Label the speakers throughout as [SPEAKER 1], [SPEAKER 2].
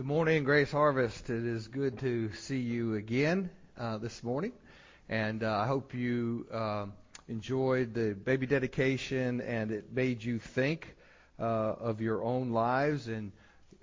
[SPEAKER 1] Good morning, Grace Harvest. It is good to see you again uh, this morning, and uh, I hope you uh, enjoyed the baby dedication and it made you think uh, of your own lives and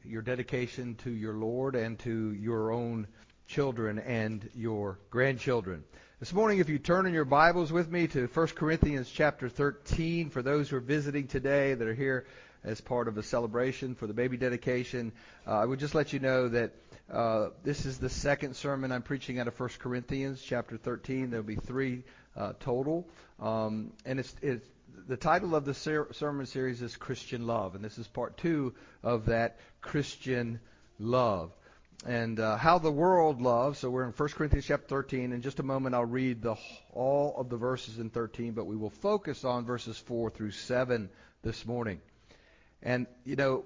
[SPEAKER 1] your dedication to your Lord and to your own children and your grandchildren. This morning, if you turn in your Bibles with me to 1 Corinthians chapter 13, for those who are visiting today that are here as part of the celebration for the baby dedication. Uh, I would just let you know that uh, this is the second sermon I'm preaching out of 1 Corinthians chapter 13. There'll be three uh, total, um, and it's, it's the title of the ser- sermon series is Christian Love, and this is part two of that Christian love. And uh, how the world loves. So we're in 1 Corinthians chapter 13. In just a moment, I'll read the, all of the verses in 13, but we will focus on verses 4 through 7 this morning. And, you know,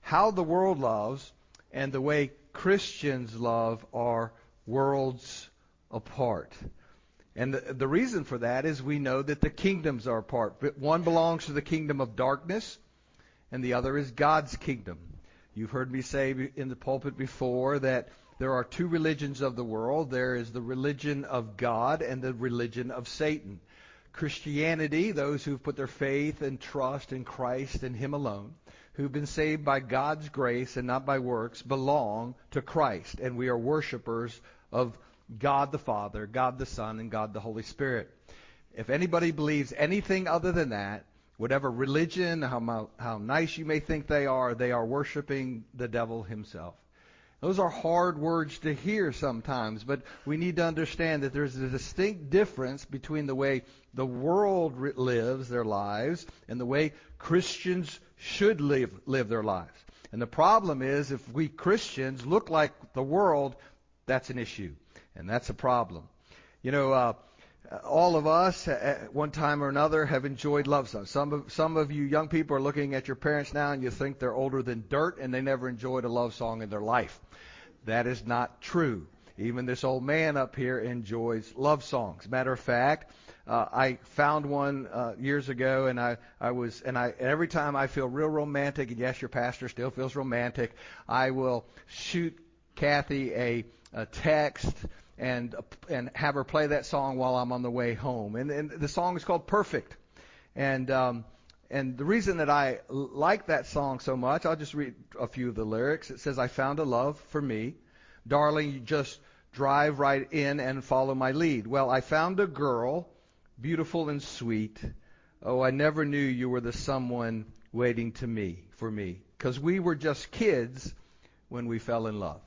[SPEAKER 1] how the world loves and the way Christians love are worlds apart. And the, the reason for that is we know that the kingdoms are apart. One belongs to the kingdom of darkness, and the other is God's kingdom. You've heard me say in the pulpit before that there are two religions of the world. There is the religion of God and the religion of Satan. Christianity, those who've put their faith and trust in Christ and Him alone, who've been saved by God's grace and not by works, belong to Christ. And we are worshipers of God the Father, God the Son, and God the Holy Spirit. If anybody believes anything other than that, whatever religion, how, how nice you may think they are, they are worshiping the devil himself. Those are hard words to hear sometimes, but we need to understand that there's a distinct difference between the way the world lives their lives and the way Christians should live, live their lives. And the problem is if we Christians look like the world, that's an issue. And that's a problem. You know, uh, all of us at one time or another have enjoyed love songs. Some of, some of you young people are looking at your parents now and you think they're older than dirt and they never enjoyed a love song in their life. That is not true. Even this old man up here enjoys love songs. Matter of fact, uh, I found one uh, years ago, and I, I was, and I every time I feel real romantic, and yes, your pastor still feels romantic, I will shoot Kathy a, a text and and have her play that song while I'm on the way home. And, and the song is called Perfect, and um, and the reason that I like that song so much, I'll just read a few of the lyrics. It says, I found a love for me. Darling, you just drive right in and follow my lead. Well, I found a girl, beautiful and sweet. Oh, I never knew you were the someone waiting to me, for me. Because we were just kids when we fell in love.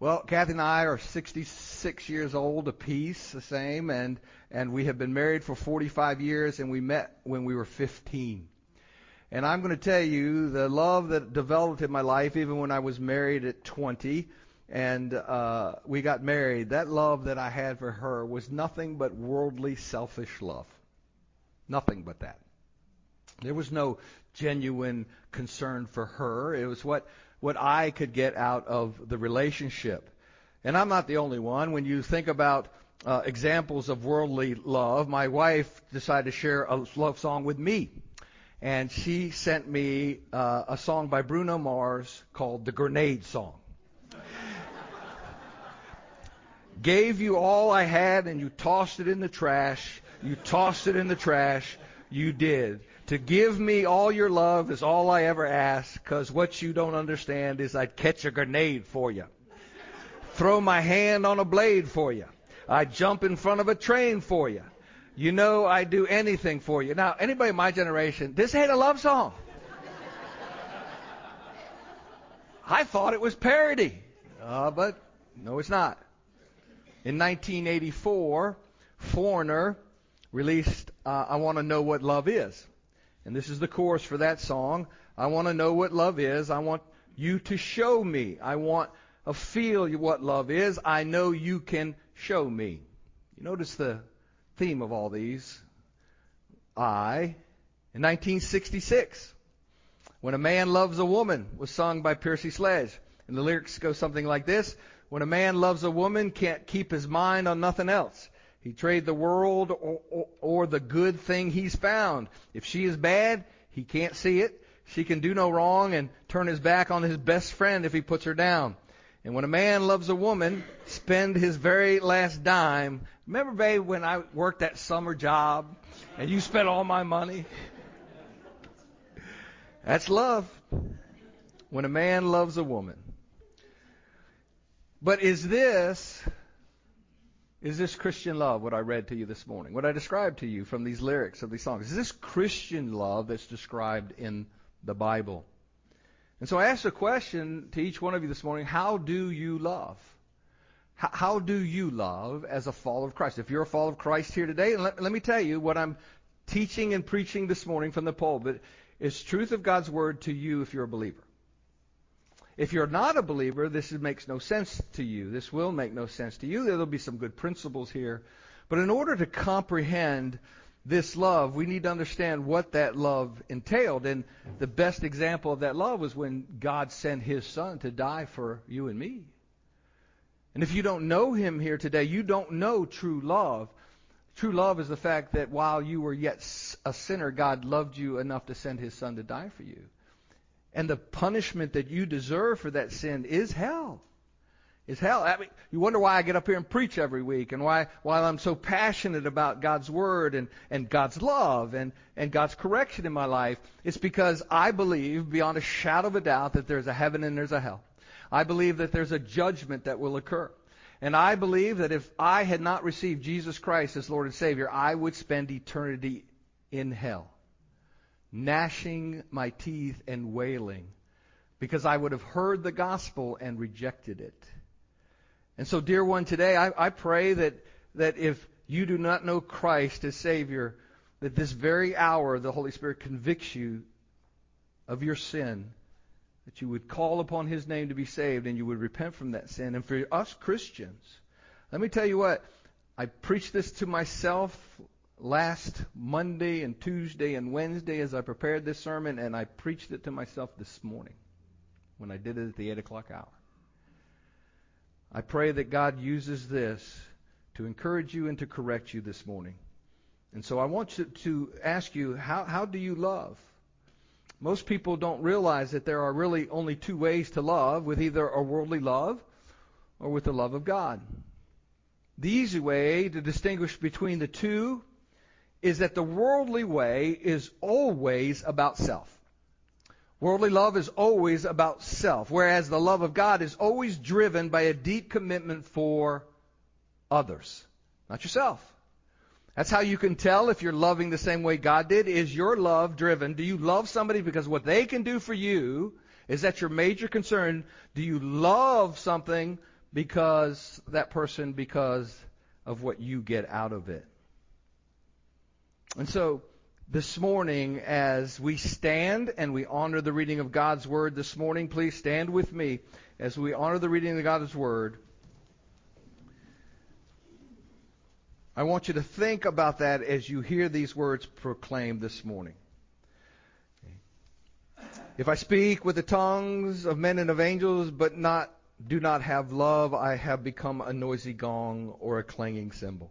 [SPEAKER 1] Well, Kathy and I are 66 years old apiece, the same, and, and we have been married for 45 years, and we met when we were 15. And I'm going to tell you the love that developed in my life, even when I was married at 20, and uh, we got married, that love that I had for her was nothing but worldly, selfish love. Nothing but that. There was no genuine concern for her. It was what what I could get out of the relationship. And I'm not the only one. When you think about uh, examples of worldly love, my wife decided to share a love song with me. And she sent me uh, a song by Bruno Mars called The Grenade Song. Gave you all I had and you tossed it in the trash. You tossed it in the trash. You did. To give me all your love is all I ever ask, because what you don't understand is I'd catch a grenade for you. Throw my hand on a blade for you. I'd jump in front of a train for you. You know I'd do anything for you. Now, anybody my generation, this ain't a love song. I thought it was parody. Uh, but no, it's not. In 1984, Foreigner released uh, I Want to Know What Love Is. And this is the chorus for that song. I want to know what love is. I want you to show me. I want to feel what love is. I know you can show me. You notice the theme of all these. I, in 1966, when a man loves a woman, was sung by Percy Sledge. And the lyrics go something like this. When a man loves a woman, can't keep his mind on nothing else. He trade the world or, or, or the good thing he's found. If she is bad, he can't see it. She can do no wrong and turn his back on his best friend if he puts her down. And when a man loves a woman, spend his very last dime. Remember, babe, when I worked that summer job and you spent all my money? That's love. When a man loves a woman. But is this is this Christian love what I read to you this morning? What I described to you from these lyrics of these songs? Is this Christian love that's described in the Bible? And so I asked a question to each one of you this morning how do you love? How, how do you love as a follower of Christ? If you're a follower of Christ here today, let, let me tell you what I'm teaching and preaching this morning from the pulpit is truth of God's Word to you if you're a believer. If you're not a believer, this makes no sense to you. This will make no sense to you. There'll be some good principles here. But in order to comprehend this love, we need to understand what that love entailed. And the best example of that love was when God sent his son to die for you and me. And if you don't know him here today, you don't know true love. True love is the fact that while you were yet a sinner, God loved you enough to send his son to die for you. And the punishment that you deserve for that sin is hell is hell. I mean, you wonder why I get up here and preach every week and why, why I'm so passionate about God's Word and, and God's love and, and God's correction in my life. It's because I believe beyond a shadow of a doubt that there's a heaven and there's a hell. I believe that there's a judgment that will occur. And I believe that if I had not received Jesus Christ as Lord and Savior, I would spend eternity in hell, gnashing my teeth and wailing because I would have heard the gospel and rejected it. And so, dear one, today I, I pray that, that if you do not know Christ as Savior, that this very hour the Holy Spirit convicts you of your sin, that you would call upon His name to be saved and you would repent from that sin. And for us Christians, let me tell you what, I preached this to myself last Monday and Tuesday and Wednesday as I prepared this sermon, and I preached it to myself this morning when I did it at the 8 o'clock hour. I pray that God uses this to encourage you and to correct you this morning. And so I want to, to ask you, how, how do you love? Most people don't realize that there are really only two ways to love with either a worldly love or with the love of God. The easy way to distinguish between the two is that the worldly way is always about self. Worldly love is always about self, whereas the love of God is always driven by a deep commitment for others, not yourself. That's how you can tell if you're loving the same way God did. Is your love driven? Do you love somebody because what they can do for you is that your major concern? Do you love something because that person because of what you get out of it? And so this morning as we stand and we honor the reading of God's Word this morning. Please stand with me as we honor the reading of God's Word. I want you to think about that as you hear these words proclaimed this morning. If I speak with the tongues of men and of angels, but not do not have love, I have become a noisy gong or a clanging cymbal.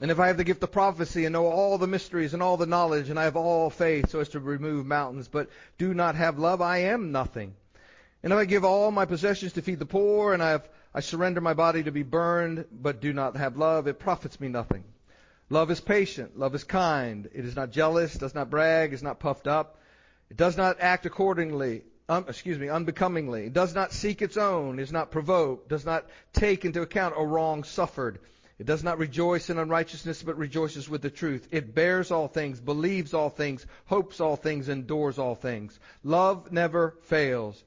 [SPEAKER 1] And if I have the gift of prophecy and know all the mysteries and all the knowledge, and I have all faith so as to remove mountains, but do not have love, I am nothing. And if I give all my possessions to feed the poor, and I, have, I surrender my body to be burned, but do not have love, it profits me nothing. Love is patient. Love is kind. It is not jealous, does not brag, is not puffed up. It does not act accordingly, um, excuse me, unbecomingly. It does not seek its own, is not provoked, does not take into account a wrong suffered it does not rejoice in unrighteousness, but rejoices with the truth. It bears all things, believes all things, hopes all things, endures all things. Love never fails.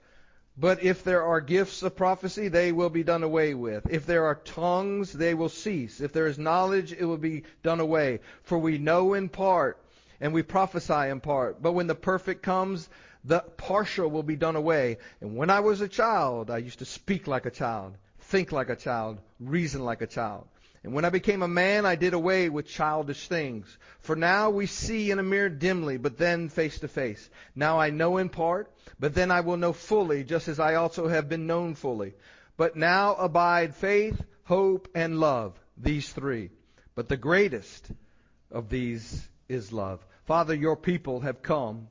[SPEAKER 1] But if there are gifts of prophecy, they will be done away with. If there are tongues, they will cease. If there is knowledge, it will be done away. For we know in part, and we prophesy in part. But when the perfect comes, the partial will be done away. And when I was a child, I used to speak like a child, think like a child, reason like a child. And when I became a man, I did away with childish things. For now we see in a mirror dimly, but then face to face. Now I know in part, but then I will know fully, just as I also have been known fully. But now abide faith, hope, and love, these three. But the greatest of these is love. Father, your people have come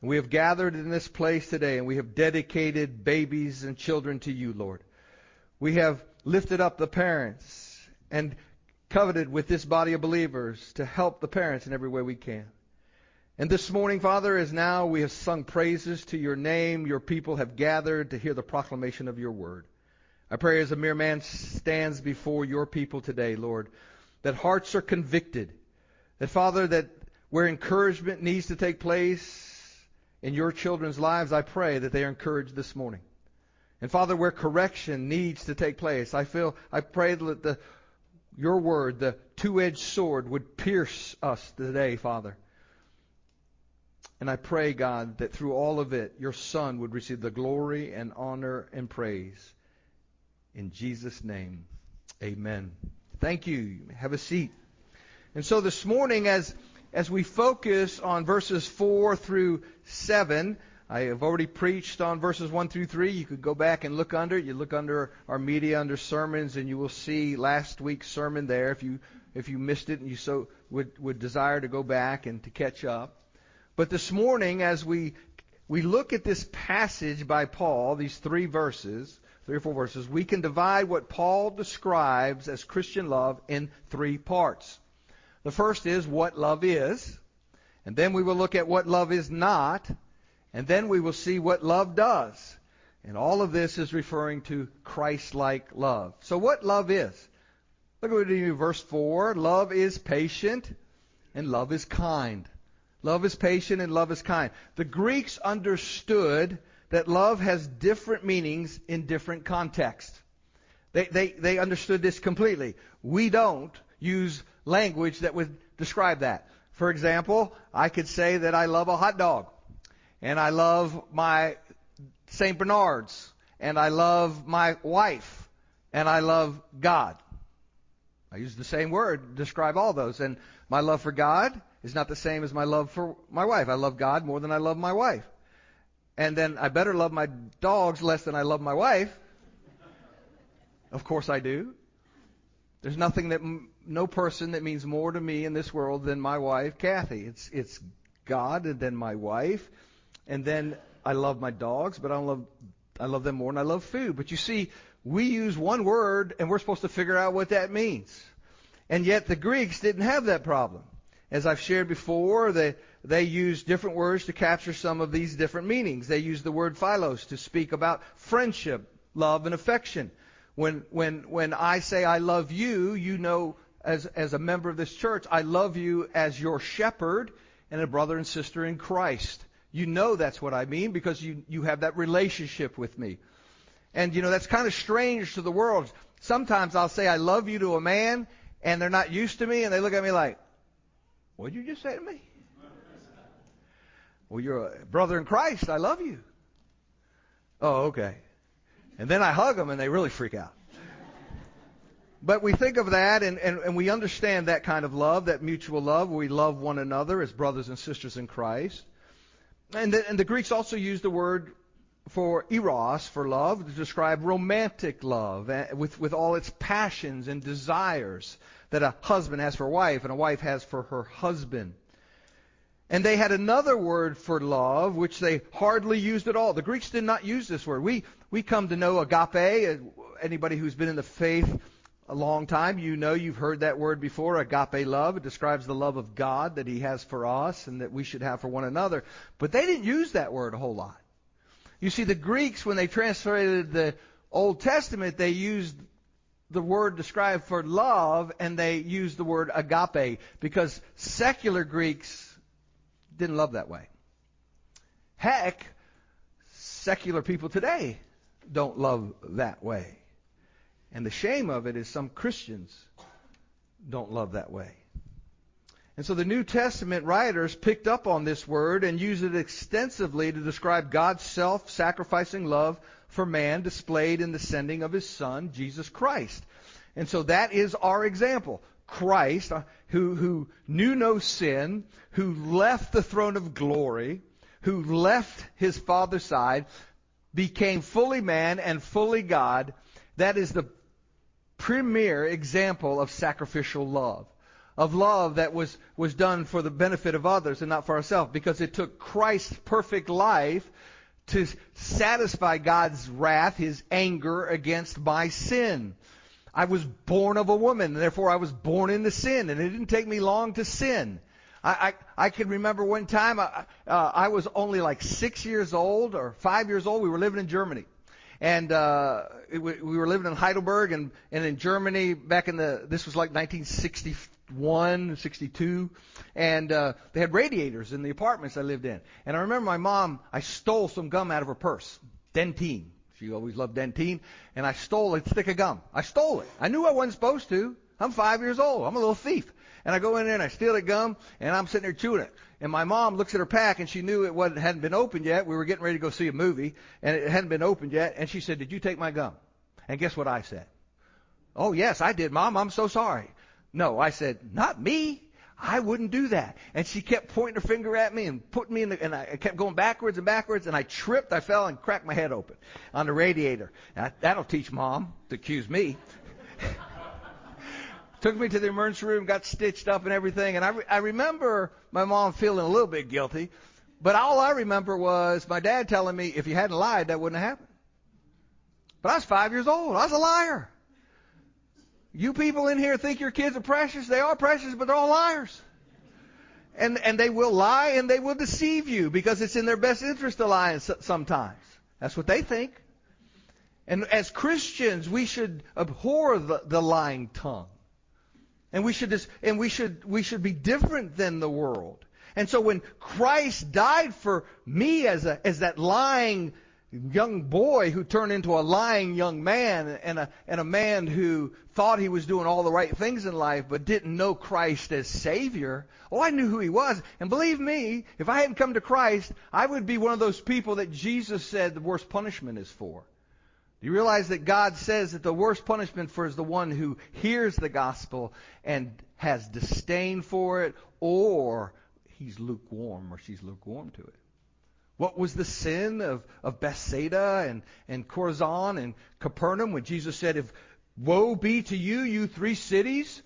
[SPEAKER 1] And We have gathered in this place today and we have dedicated babies and children to you, Lord. We have lifted up the parents and coveted with this body of believers to help the parents in every way we can. And this morning, Father, as now we have sung praises to your name, your people have gathered to hear the proclamation of your word. I pray as a mere man stands before your people today, Lord, that hearts are convicted. That, Father, that where encouragement needs to take place in your children's lives, I pray that they are encouraged this morning. And Father, where correction needs to take place, I feel, I pray that the, your word, the two-edged sword, would pierce us today, Father. And I pray, God, that through all of it, your Son would receive the glory and honor and praise. In Jesus' name, amen. Thank you. Have a seat. And so this morning, as, as we focus on verses 4 through 7, I have already preached on verses 1 through 3. You could go back and look under. You look under our media, under sermons, and you will see last week's sermon there if you, if you missed it and you so would, would desire to go back and to catch up. But this morning, as we, we look at this passage by Paul, these three verses, three or four verses, we can divide what Paul describes as Christian love in three parts. The first is what love is, and then we will look at what love is not, and then we will see what love does. And all of this is referring to Christ-like love. So what love is? Look at verse 4. Love is patient and love is kind. Love is patient and love is kind. The Greeks understood that love has different meanings in different contexts. They, they, they understood this completely. We don't use language that would describe that. For example, I could say that I love a hot dog and I love my St. Bernards, and I love my wife, and I love God. I use the same word to describe all those. And my love for God is not the same as my love for my wife. I love God more than I love my wife. And then I better love my dogs less than I love my wife. Of course I do. There's nothing that, no person that means more to me in this world than my wife, Kathy. It's, it's God and then my wife and then I love my dogs, but I don't love I love them more than I love food. But you see, we use one word and we're supposed to figure out what that means. And yet the Greeks didn't have that problem. As I've shared before, they they used different words to capture some of these different meanings. They used the word philos to speak about friendship, love, and affection. When when when I say I love you, you know as as a member of this church, I love you as your shepherd and a brother and sister in Christ. You know that's what I mean because you, you have that relationship with me. And, you know, that's kind of strange to the world. Sometimes I'll say I love you to a man and they're not used to me and they look at me like, what'd you just say to me? well, you're a brother in Christ. I love you. Oh, okay. And then I hug them and they really freak out. But we think of that and, and, and we understand that kind of love, that mutual love. We love one another as brothers and sisters in Christ. And the, and the Greeks also used the word for eros, for love, to describe romantic love eh, with, with all its passions and desires that a husband has for a wife and a wife has for her husband. And they had another word for love, which they hardly used at all. The Greeks did not use this word. We, we come to know agape. Eh, anybody who's been in the faith a long time. You know you've heard that word before, agape love. It describes the love of God that He has for us and that we should have for one another. But they didn't use that word a whole lot. You see, the Greeks, when they translated the Old Testament, they used the word described for love and they used the word agape because secular Greeks didn't love that way. Heck, secular people today don't love that way. And the shame of it is some Christians don't love that way. And so the New Testament writers picked up on this word and used it extensively to describe God's self-sacrificing love for man displayed in the sending of his son, Jesus Christ. And so that is our example. Christ, uh, who, who knew no sin, who left the throne of glory, who left his Father's side, became fully man and fully God. That is the premier example of sacrificial love. of love that was, was done for the benefit of others and not for ourselves because it took Christ's perfect life to satisfy God's wrath, His anger against my sin. I was born of a woman, therefore I was born into sin, and it didn't take me long to sin. I, I, I can remember one time I, uh, I was only like six years old or five years old. We were living in Germany. And uh, it, we were living in Heidelberg and, and in Germany back in the, this was like 1961, 62. And uh, they had radiators in the apartments I lived in. And I remember my mom, I stole some gum out of her purse, Dentyne. She always loved Dentyne, And I stole a stick of gum. I stole it. I knew I wasn't supposed to. I'm five years old. I'm a little thief. And I go in there and I steal the gum and I'm sitting there chewing it. And my mom looks at her pack and she knew it wasn't, hadn't been opened yet. We were getting ready to go see a movie and it hadn't been opened yet. And she said, did you take my gum? And guess what I said? Oh yes, I did, mom. I'm so sorry. No, I said, not me. I wouldn't do that. And she kept pointing her finger at me and putting me in the, and I kept going backwards and backwards and I tripped, I fell and cracked my head open on the radiator. Now, that'll teach mom to accuse me. Took me to the emergency room, got stitched up and everything. And I, re- I remember my mom feeling a little bit guilty. But all I remember was my dad telling me if you hadn't lied, that wouldn't have happened. But I was five years old. I was a liar. You people in here think your kids are precious. They are precious, but they're all liars. And, and they will lie and they will deceive you because it's in their best interest to lie sometimes. That's what they think. And as Christians, we should abhor the, the lying tongue. And we should just, and we should we should be different than the world. And so when Christ died for me as a as that lying young boy who turned into a lying young man and a and a man who thought he was doing all the right things in life but didn't know Christ as savior. Oh, I knew who he was. And believe me, if I hadn't come to Christ, I would be one of those people that Jesus said the worst punishment is for. Do you realize that God says that the worst punishment for is the one who hears the gospel and has disdain for it, or he's lukewarm or she's lukewarm to it? What was the sin of, of Bethsaida and, and Chorazin and Capernaum when Jesus said, if woe be to you, you three cities?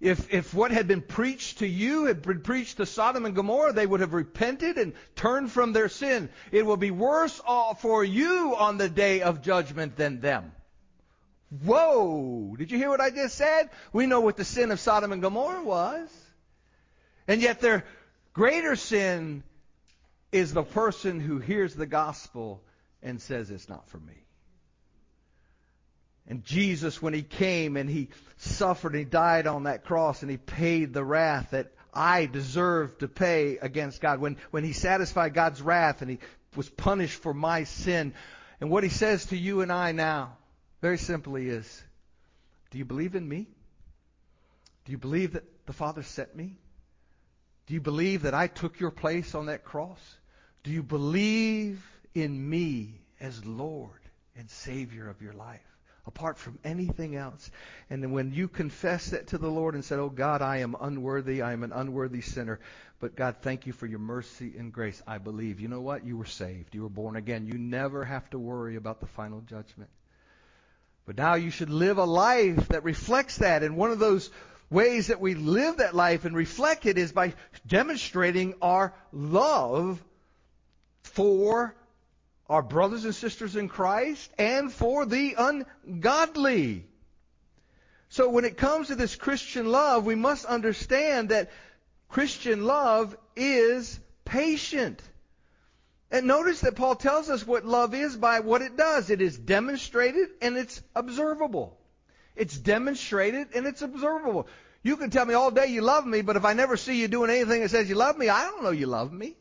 [SPEAKER 1] If, if what had been preached to you had been preached to Sodom and Gomorrah, they would have repented and turned from their sin. It will be worse for you on the day of judgment than them. Whoa! Did you hear what I just said? We know what the sin of Sodom and Gomorrah was. And yet their greater sin is the person who hears the gospel and says it's not for me. And Jesus, when he came and he suffered and he died on that cross and he paid the wrath that I deserved to pay against God, when, when he satisfied God's wrath and he was punished for my sin, and what he says to you and I now, very simply is, do you believe in me? Do you believe that the Father sent me? Do you believe that I took your place on that cross? Do you believe in me as Lord and Savior of your life? Apart from anything else. And when you confess that to the Lord and said, Oh God, I am unworthy, I am an unworthy sinner, but God, thank you for your mercy and grace. I believe. You know what? You were saved. You were born again. You never have to worry about the final judgment. But now you should live a life that reflects that. And one of those ways that we live that life and reflect it is by demonstrating our love for our brothers and sisters in Christ and for the ungodly. So when it comes to this Christian love, we must understand that Christian love is patient. And notice that Paul tells us what love is by what it does. It is demonstrated and it's observable. It's demonstrated and it's observable. You can tell me all day you love me, but if I never see you doing anything that says you love me, I don't know you love me.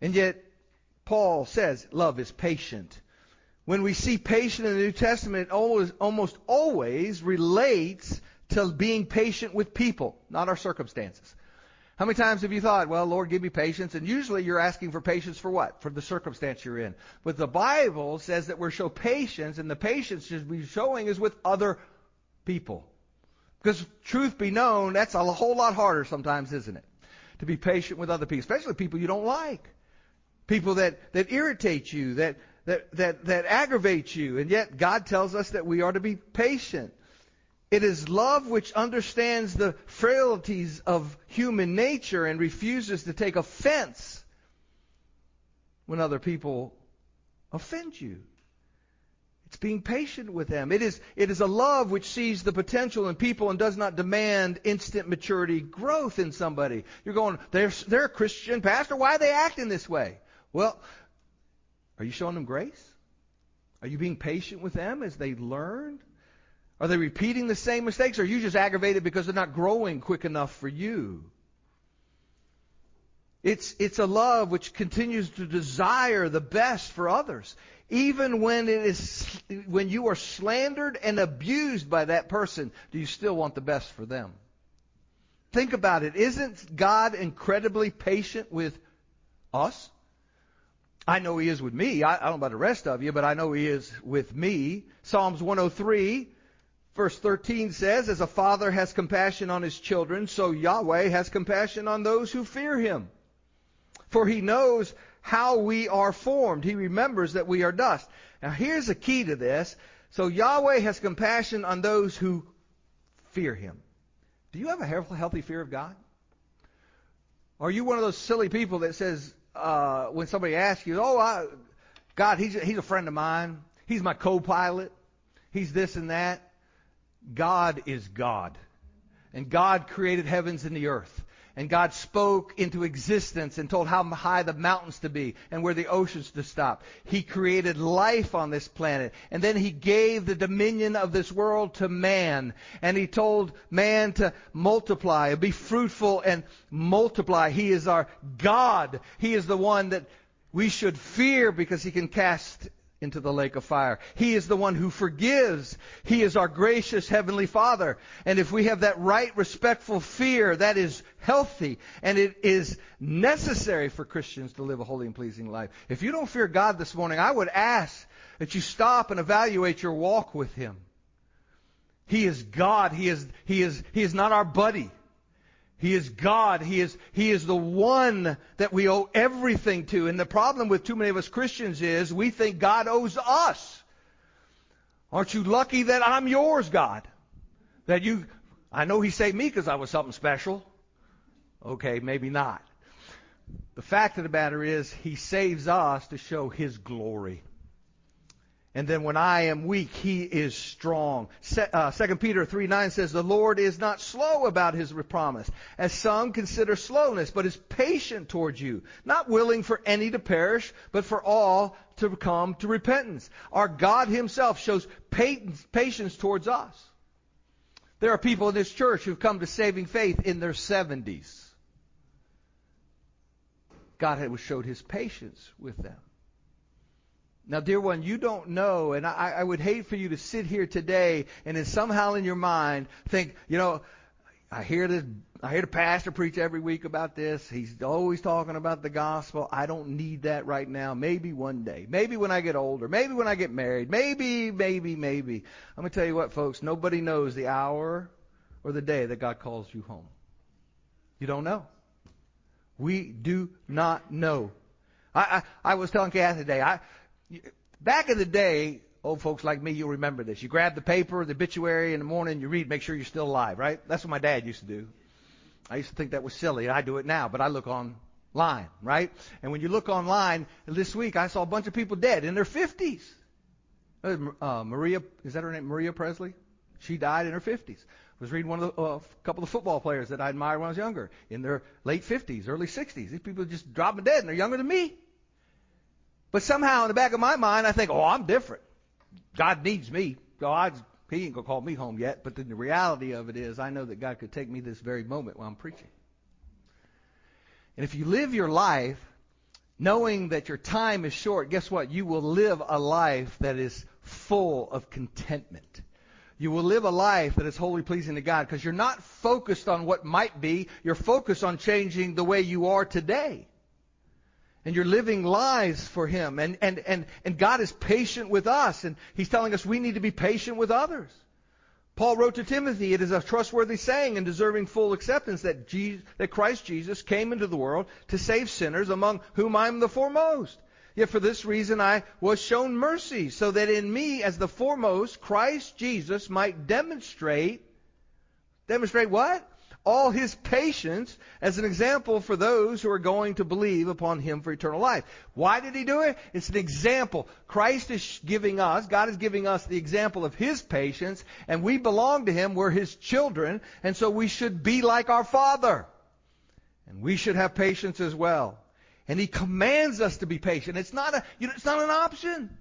[SPEAKER 1] And yet, Paul says love is patient. When we see patient in the New Testament, it almost, almost always relates to being patient with people, not our circumstances. How many times have you thought, well, Lord, give me patience? And usually you're asking for patience for what? For the circumstance you're in. But the Bible says that we're show patience, and the patience should be showing is with other people. Because truth be known, that's a whole lot harder sometimes, isn't it? To be patient with other people, especially people you don't like people that, that irritate you, that, that, that, that aggravate you. And yet God tells us that we are to be patient. It is love which understands the frailties of human nature and refuses to take offense when other people offend you. It's being patient with them. It is, it is a love which sees the potential in people and does not demand instant maturity growth in somebody. You're going, they're, they're a Christian pastor. Why are they acting this way? Well, are you showing them grace? Are you being patient with them as they learn? Are they repeating the same mistakes? Or are you just aggravated because they're not growing quick enough for you? It's, it's a love which continues to desire the best for others even when it is when you are slandered and abused by that person, do you still want the best for them? Think about it. Isn't God incredibly patient with us? I know He is with me. I, I don't know about the rest of you, but I know He is with me. Psalms 103, verse 13 says, As a father has compassion on his children, so Yahweh has compassion on those who fear Him. For He knows how we are formed. He remembers that we are dust. Now here's the key to this. So Yahweh has compassion on those who fear him. Do you have a healthy fear of God? Are you one of those silly people that says, uh, when somebody asks you, oh, I, God, he's, he's a friend of mine. He's my co-pilot. He's this and that. God is God. And God created heavens and the earth. And God spoke into existence and told how high the mountains to be and where the oceans to stop. He created life on this planet. And then He gave the dominion of this world to man. And He told man to multiply, be fruitful and multiply. He is our God. He is the one that we should fear because He can cast into the lake of fire. He is the one who forgives. He is our gracious Heavenly Father. And if we have that right, respectful fear, that is healthy and it is necessary for Christians to live a holy and pleasing life. If you don't fear God this morning, I would ask that you stop and evaluate your walk with Him. He is God. He is, He is, He is not our buddy. He is God. He is, he is the one that we owe everything to. And the problem with too many of us Christians is we think God owes us. Aren't you lucky that I'm yours, God? That you, I know He saved me because I was something special. Okay, maybe not. The fact of the matter is, He saves us to show His glory. And then when I am weak, he is strong. Uh, 2 Peter 3 9 says, The Lord is not slow about his promise, as some consider slowness, but is patient towards you, not willing for any to perish, but for all to come to repentance. Our God himself shows patience towards us. There are people in this church who've come to saving faith in their 70s. God had showed his patience with them. Now, dear one, you don't know, and I, I would hate for you to sit here today and then somehow in your mind think, you know, I hear this, I hear the pastor preach every week about this. He's always talking about the gospel. I don't need that right now. Maybe one day. Maybe when I get older. Maybe when I get married. Maybe, maybe, maybe. I'm going to tell you what, folks. Nobody knows the hour or the day that God calls you home. You don't know. We do not know. I, I, I was telling Kathy today, I, Back in the day, old folks like me, you'll remember this. You grab the paper, the obituary in the morning, you read, make sure you're still alive, right? That's what my dad used to do. I used to think that was silly. I do it now, but I look online, right? And when you look online, this week I saw a bunch of people dead in their 50s. Uh, Maria, is that her name? Maria Presley? She died in her 50s. I was reading one of the, uh, a couple of football players that I admired when I was younger in their late 50s, early 60s. These people just dropping dead and they're younger than me. But somehow in the back of my mind, I think, oh, I'm different. God needs me. God, He ain't going to call me home yet. But then the reality of it is, I know that God could take me this very moment while I'm preaching. And if you live your life knowing that your time is short, guess what? You will live a life that is full of contentment. You will live a life that is wholly pleasing to God because you're not focused on what might be. You're focused on changing the way you are today and you're living lives for him and, and, and, and God is patient with us and he's telling us we need to be patient with others. Paul wrote to Timothy, it is a trustworthy saying and deserving full acceptance that, Jesus, that Christ Jesus came into the world to save sinners among whom I am the foremost. Yet for this reason I was shown mercy, so that in me, as the foremost, Christ Jesus might demonstrate, demonstrate what? All his patience as an example for those who are going to believe upon him for eternal life. Why did he do it? It's an example. Christ is giving us, God is giving us the example of his patience, and we belong to him. We're his children, and so we should be like our Father. And we should have patience as well. And he commands us to be patient. It's not a, you know, it's not an option.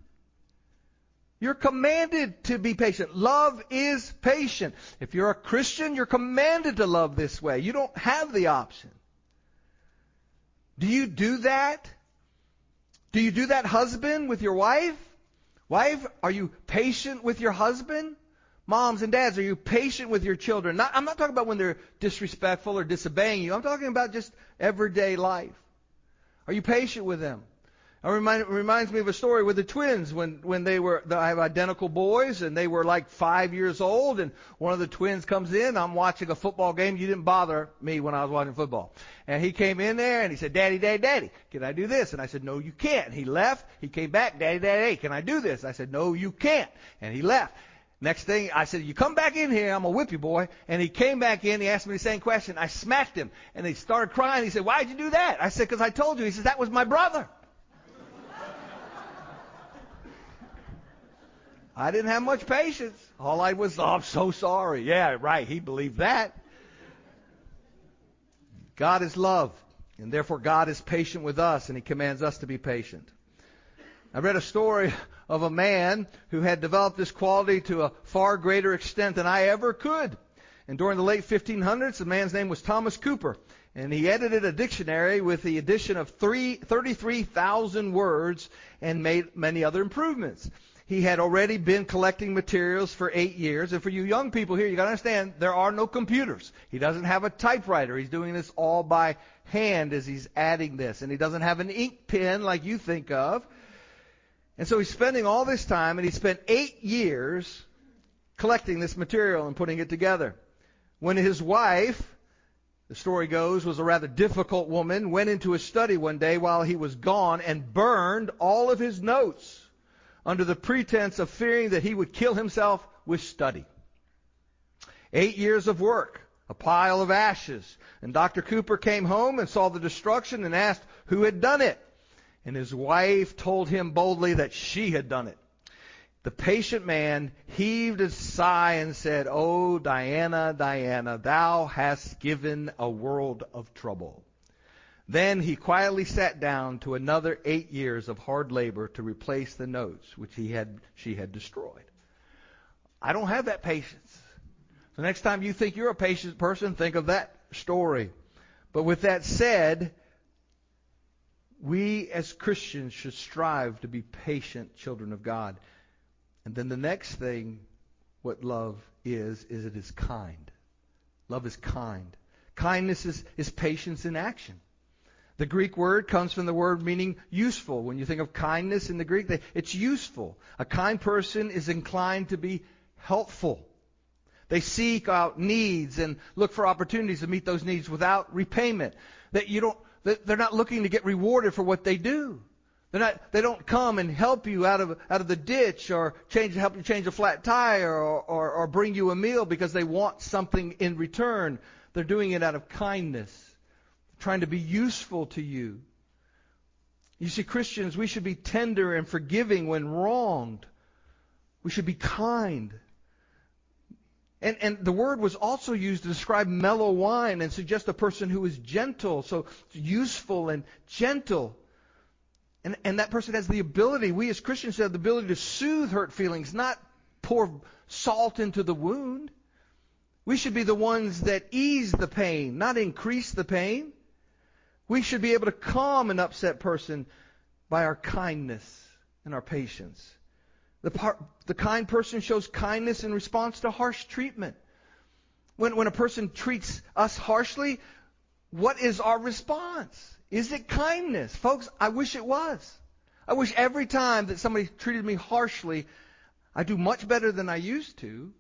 [SPEAKER 1] You're commanded to be patient. Love is patient. If you're a Christian, you're commanded to love this way. You don't have the option. Do you do that? Do you do that, husband, with your wife? Wife, are you patient with your husband? Moms and dads, are you patient with your children? Not, I'm not talking about when they're disrespectful or disobeying you. I'm talking about just everyday life. Are you patient with them? It remind, reminds me of a story with the twins when, when they were, I have identical boys and they were like five years old and one of the twins comes in. I'm watching a football game. You didn't bother me when I was watching football. And he came in there and he said, Daddy, Daddy, Daddy, can I do this? And I said, No, you can't. And he left. He came back, Daddy, Daddy, hey, can I do this? I said, No, you can't. And he left. Next thing, I said, you come back in here, I'm to whip you, boy. And he came back in, he asked me the same question. I smacked him. And he started crying. He said, why'd you do that? I said, because I told you. He said, that was my brother. I didn't have much patience. All I was, oh, I'm so sorry. Yeah, right. He believed that. God is love, and therefore God is patient with us, and He commands us to be patient. I read a story of a man who had developed this quality to a far greater extent than I ever could. And during the late 1500s, the man's name was Thomas Cooper. And he edited a dictionary with the addition of 33,000 words and made many other improvements. He had already been collecting materials for eight years. And for you young people here, you gotta understand, there are no computers. He doesn't have a typewriter. He's doing this all by hand as he's adding this. And he doesn't have an ink pen like you think of. And so he's spending all this time, and he spent eight years collecting this material and putting it together. When his wife, the story goes, was a rather difficult woman, went into his study one day while he was gone and burned all of his notes under the pretense of fearing that he would kill himself with study. Eight years of work, a pile of ashes, and Dr. Cooper came home and saw the destruction and asked who had done it. And his wife told him boldly that she had done it. The patient man heaved a sigh and said, Oh, Diana, Diana, thou hast given a world of trouble. Then he quietly sat down to another eight years of hard labor to replace the notes which he had, she had destroyed. I don't have that patience. So next time you think you're a patient person, think of that story. But with that said, we as Christians should strive to be patient children of God. And then the next thing, what love is, is it is kind. Love is kind. Kindness is, is patience in action. The Greek word comes from the word meaning useful. When you think of kindness in the Greek, it's useful. A kind person is inclined to be helpful. They seek out needs and look for opportunities to meet those needs without repayment. That you don't they're not looking to get rewarded for what they do. They're not, they don't come and help you out of, out of the ditch or change, help you change a flat tire or, or, or bring you a meal because they want something in return. They're doing it out of kindness, trying to be useful to you. You see, Christians, we should be tender and forgiving when wronged. We should be kind. And, and the word was also used to describe mellow wine and suggest a person who is gentle, so useful and gentle. And, and that person has the ability, we as Christians have the ability to soothe hurt feelings, not pour salt into the wound. We should be the ones that ease the pain, not increase the pain. We should be able to calm an upset person by our kindness and our patience. The, par- the kind person shows kindness in response to harsh treatment. When, when a person treats us harshly, what is our response? Is it kindness? Folks, I wish it was. I wish every time that somebody treated me harshly, I do much better than I used to.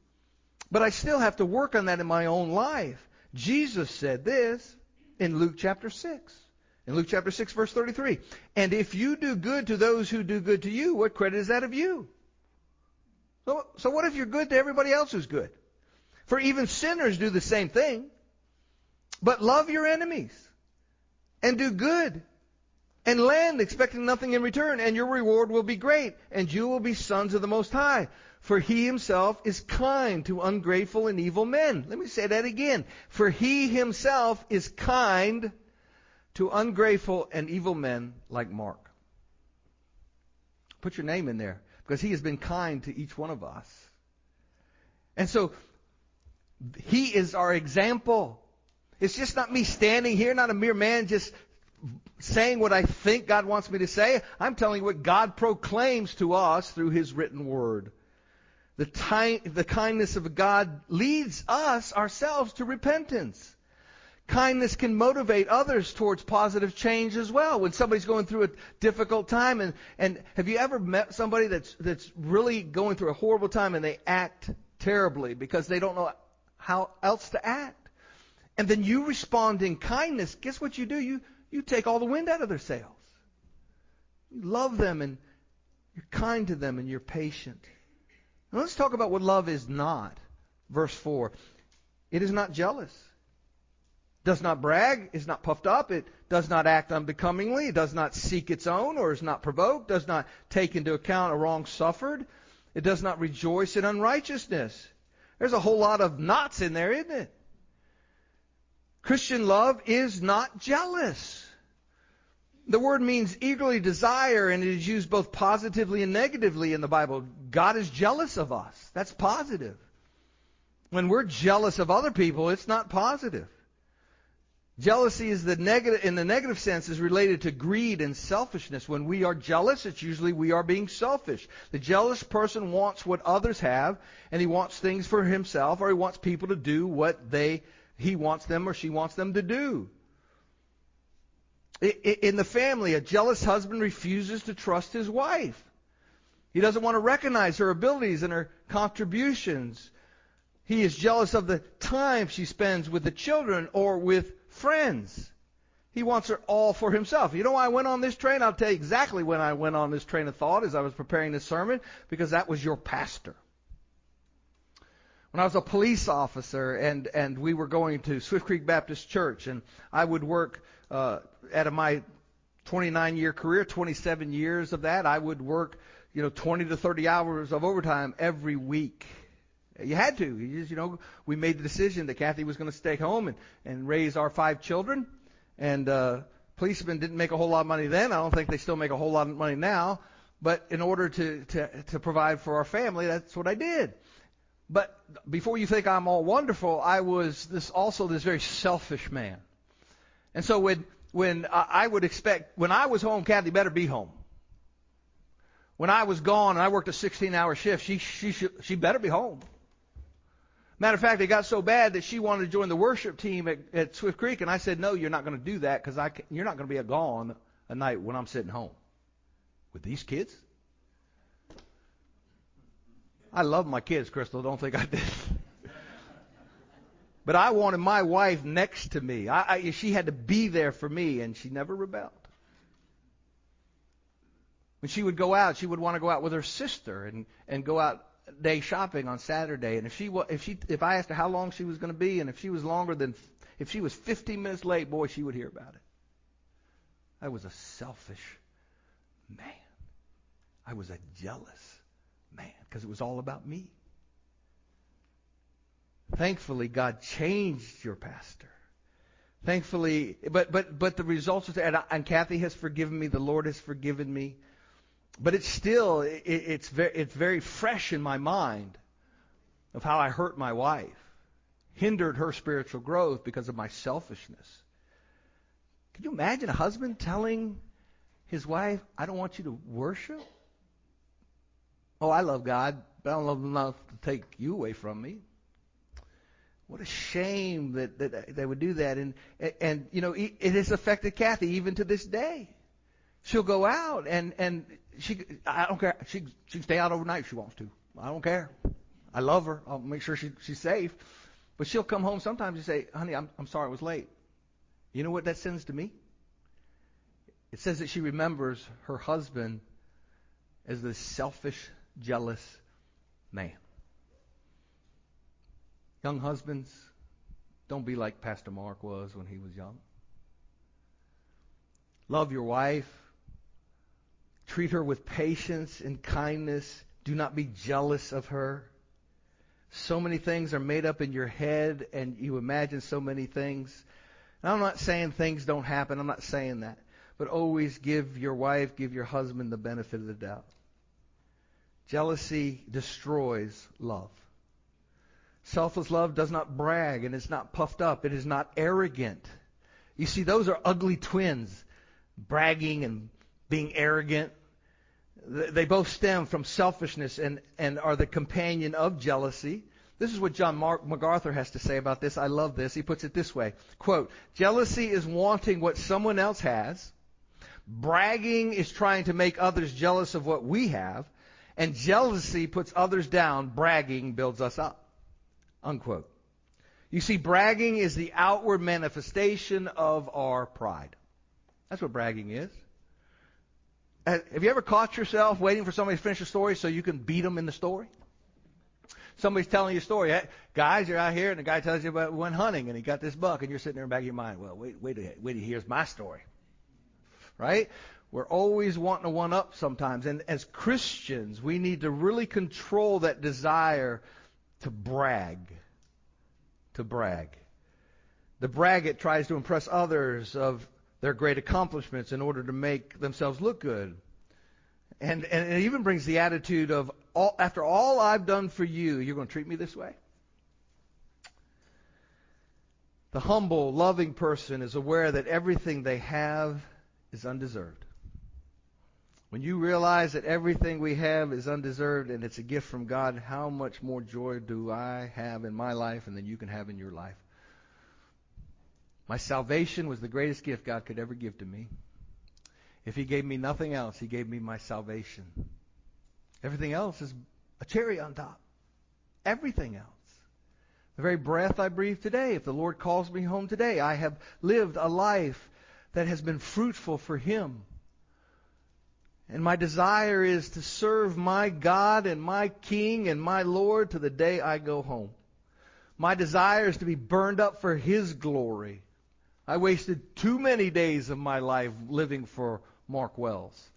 [SPEAKER 1] But I still have to work on that in my own life. Jesus said this in Luke chapter 6. In Luke chapter 6 verse 33. And if you do good to those who do good to you, what credit is that of you? So, so what if you're good to everybody else who's good? For even sinners do the same thing. But love your enemies and do good and lend expecting nothing in return and your reward will be great and you will be sons of the Most High. For he himself is kind to ungrateful and evil men. Let me say that again. For he himself is kind to ungrateful and evil men like Mark. Put your name in there because he has been kind to each one of us. And so he is our example. It's just not me standing here, not a mere man just saying what I think God wants me to say. I'm telling you what God proclaims to us through his written word. The, the kindness of God leads us ourselves to repentance. Kindness can motivate others towards positive change as well. When somebody's going through a difficult time, and, and have you ever met somebody that's, that's really going through a horrible time and they act terribly because they don't know how else to act? And then you respond in kindness. Guess what you do? You, you take all the wind out of their sails. You love them and you're kind to them and you're patient. Now let's talk about what love is not. Verse 4. It is not jealous does not brag, is not puffed up, it does not act unbecomingly, it does not seek its own or is not provoked, does not take into account a wrong suffered, it does not rejoice in unrighteousness. There's a whole lot of knots in there, isn't it? Christian love is not jealous. The word means eagerly desire, and it is used both positively and negatively in the Bible. God is jealous of us. That's positive. When we're jealous of other people, it's not positive. Jealousy is the negative, in the negative sense, is related to greed and selfishness. When we are jealous, it's usually we are being selfish. The jealous person wants what others have, and he wants things for himself, or he wants people to do what they, he wants them or she wants them to do. In the family, a jealous husband refuses to trust his wife. He doesn't want to recognize her abilities and her contributions. He is jealous of the time she spends with the children or with friends. He wants her all for himself. You know why I went on this train? I'll tell you exactly when I went on this train of thought as I was preparing this sermon, because that was your pastor. When I was a police officer and, and we were going to Swift Creek Baptist Church and I would work, uh, out of my 29 year career, 27 years of that, I would work, you know, 20 to 30 hours of overtime every week. You had to. You just, you know, we made the decision that Kathy was going to stay home and, and raise our five children. And uh, policemen didn't make a whole lot of money then. I don't think they still make a whole lot of money now. But in order to, to, to provide for our family, that's what I did. But before you think I'm all wonderful, I was this also this very selfish man. And so when when I would expect when I was home, Kathy better be home. When I was gone and I worked a 16-hour shift, she she she better be home. Matter of fact, it got so bad that she wanted to join the worship team at, at Swift Creek, and I said, "No, you're not going to do that because I can, you're not going to be a gone a night when I'm sitting home with these kids." I love my kids, Crystal. Don't think I did. but I wanted my wife next to me. I, I, she had to be there for me, and she never rebelled. When she would go out, she would want to go out with her sister and, and go out day shopping on Saturday, and if she if she if I asked her how long she was going to be, and if she was longer than if she was 15 minutes late, boy, she would hear about it. I was a selfish man. I was a jealous man because it was all about me. Thankfully, God changed your pastor. Thankfully, but but but the results are and, and Kathy has forgiven me. The Lord has forgiven me but it's still it, it's very it's very fresh in my mind of how I hurt my wife, hindered her spiritual growth because of my selfishness. Can you imagine a husband telling his wife, "I don't want you to worship"? Oh, I love God, but I don't love him enough to take you away from me. What a shame that, that they would do that, and and you know it has affected Kathy even to this day. She'll go out and and she I don't care. She she can stay out overnight if she wants to. I don't care. I love her. I'll make sure she she's safe. But she'll come home sometimes and say, "Honey, I'm I'm sorry I was late." You know what that sends to me? it says that she remembers her husband as the selfish, jealous man. Young husbands, don't be like Pastor Mark was when he was young. Love your wife. Treat her with patience and kindness. Do not be jealous of her. So many things are made up in your head and you imagine so many things. And I'm not saying things don't happen. I'm not saying that. But always give your wife, give your husband the benefit of the doubt. Jealousy destroys love. Selfless love does not brag and it's not puffed up. It is not arrogant. You see, those are ugly twins. Bragging and being arrogant. They both stem from selfishness and, and are the companion of jealousy. This is what John Mark MacArthur has to say about this. I love this. He puts it this way. Quote, jealousy is wanting what someone else has. Bragging is trying to make others jealous of what we have. And jealousy puts others down. Bragging builds us up. Unquote. You see, bragging is the outward manifestation of our pride. That's what bragging is. Uh, have you ever caught yourself waiting for somebody to finish a story so you can beat them in the story? Somebody's telling you a story. Hey, guys, you're out here, and the guy tells you about went hunting, and he got this buck, and you're sitting there in the back of your mind. Well, wait, wait, wait, he hears my story, right? We're always wanting to one up sometimes, and as Christians, we need to really control that desire to brag, to brag. The braggart tries to impress others of their great accomplishments in order to make themselves look good. And, and it even brings the attitude of, all, after all I've done for you, you're going to treat me this way? The humble, loving person is aware that everything they have is undeserved. When you realize that everything we have is undeserved and it's a gift from God, how much more joy do I have in my life and than you can have in your life? My salvation was the greatest gift God could ever give to me. If He gave me nothing else, He gave me my salvation. Everything else is a cherry on top. Everything else. The very breath I breathe today, if the Lord calls me home today, I have lived a life that has been fruitful for Him. And my desire is to serve my God and my King and my Lord to the day I go home. My desire is to be burned up for His glory. I wasted too many days of my life living for Mark Wells.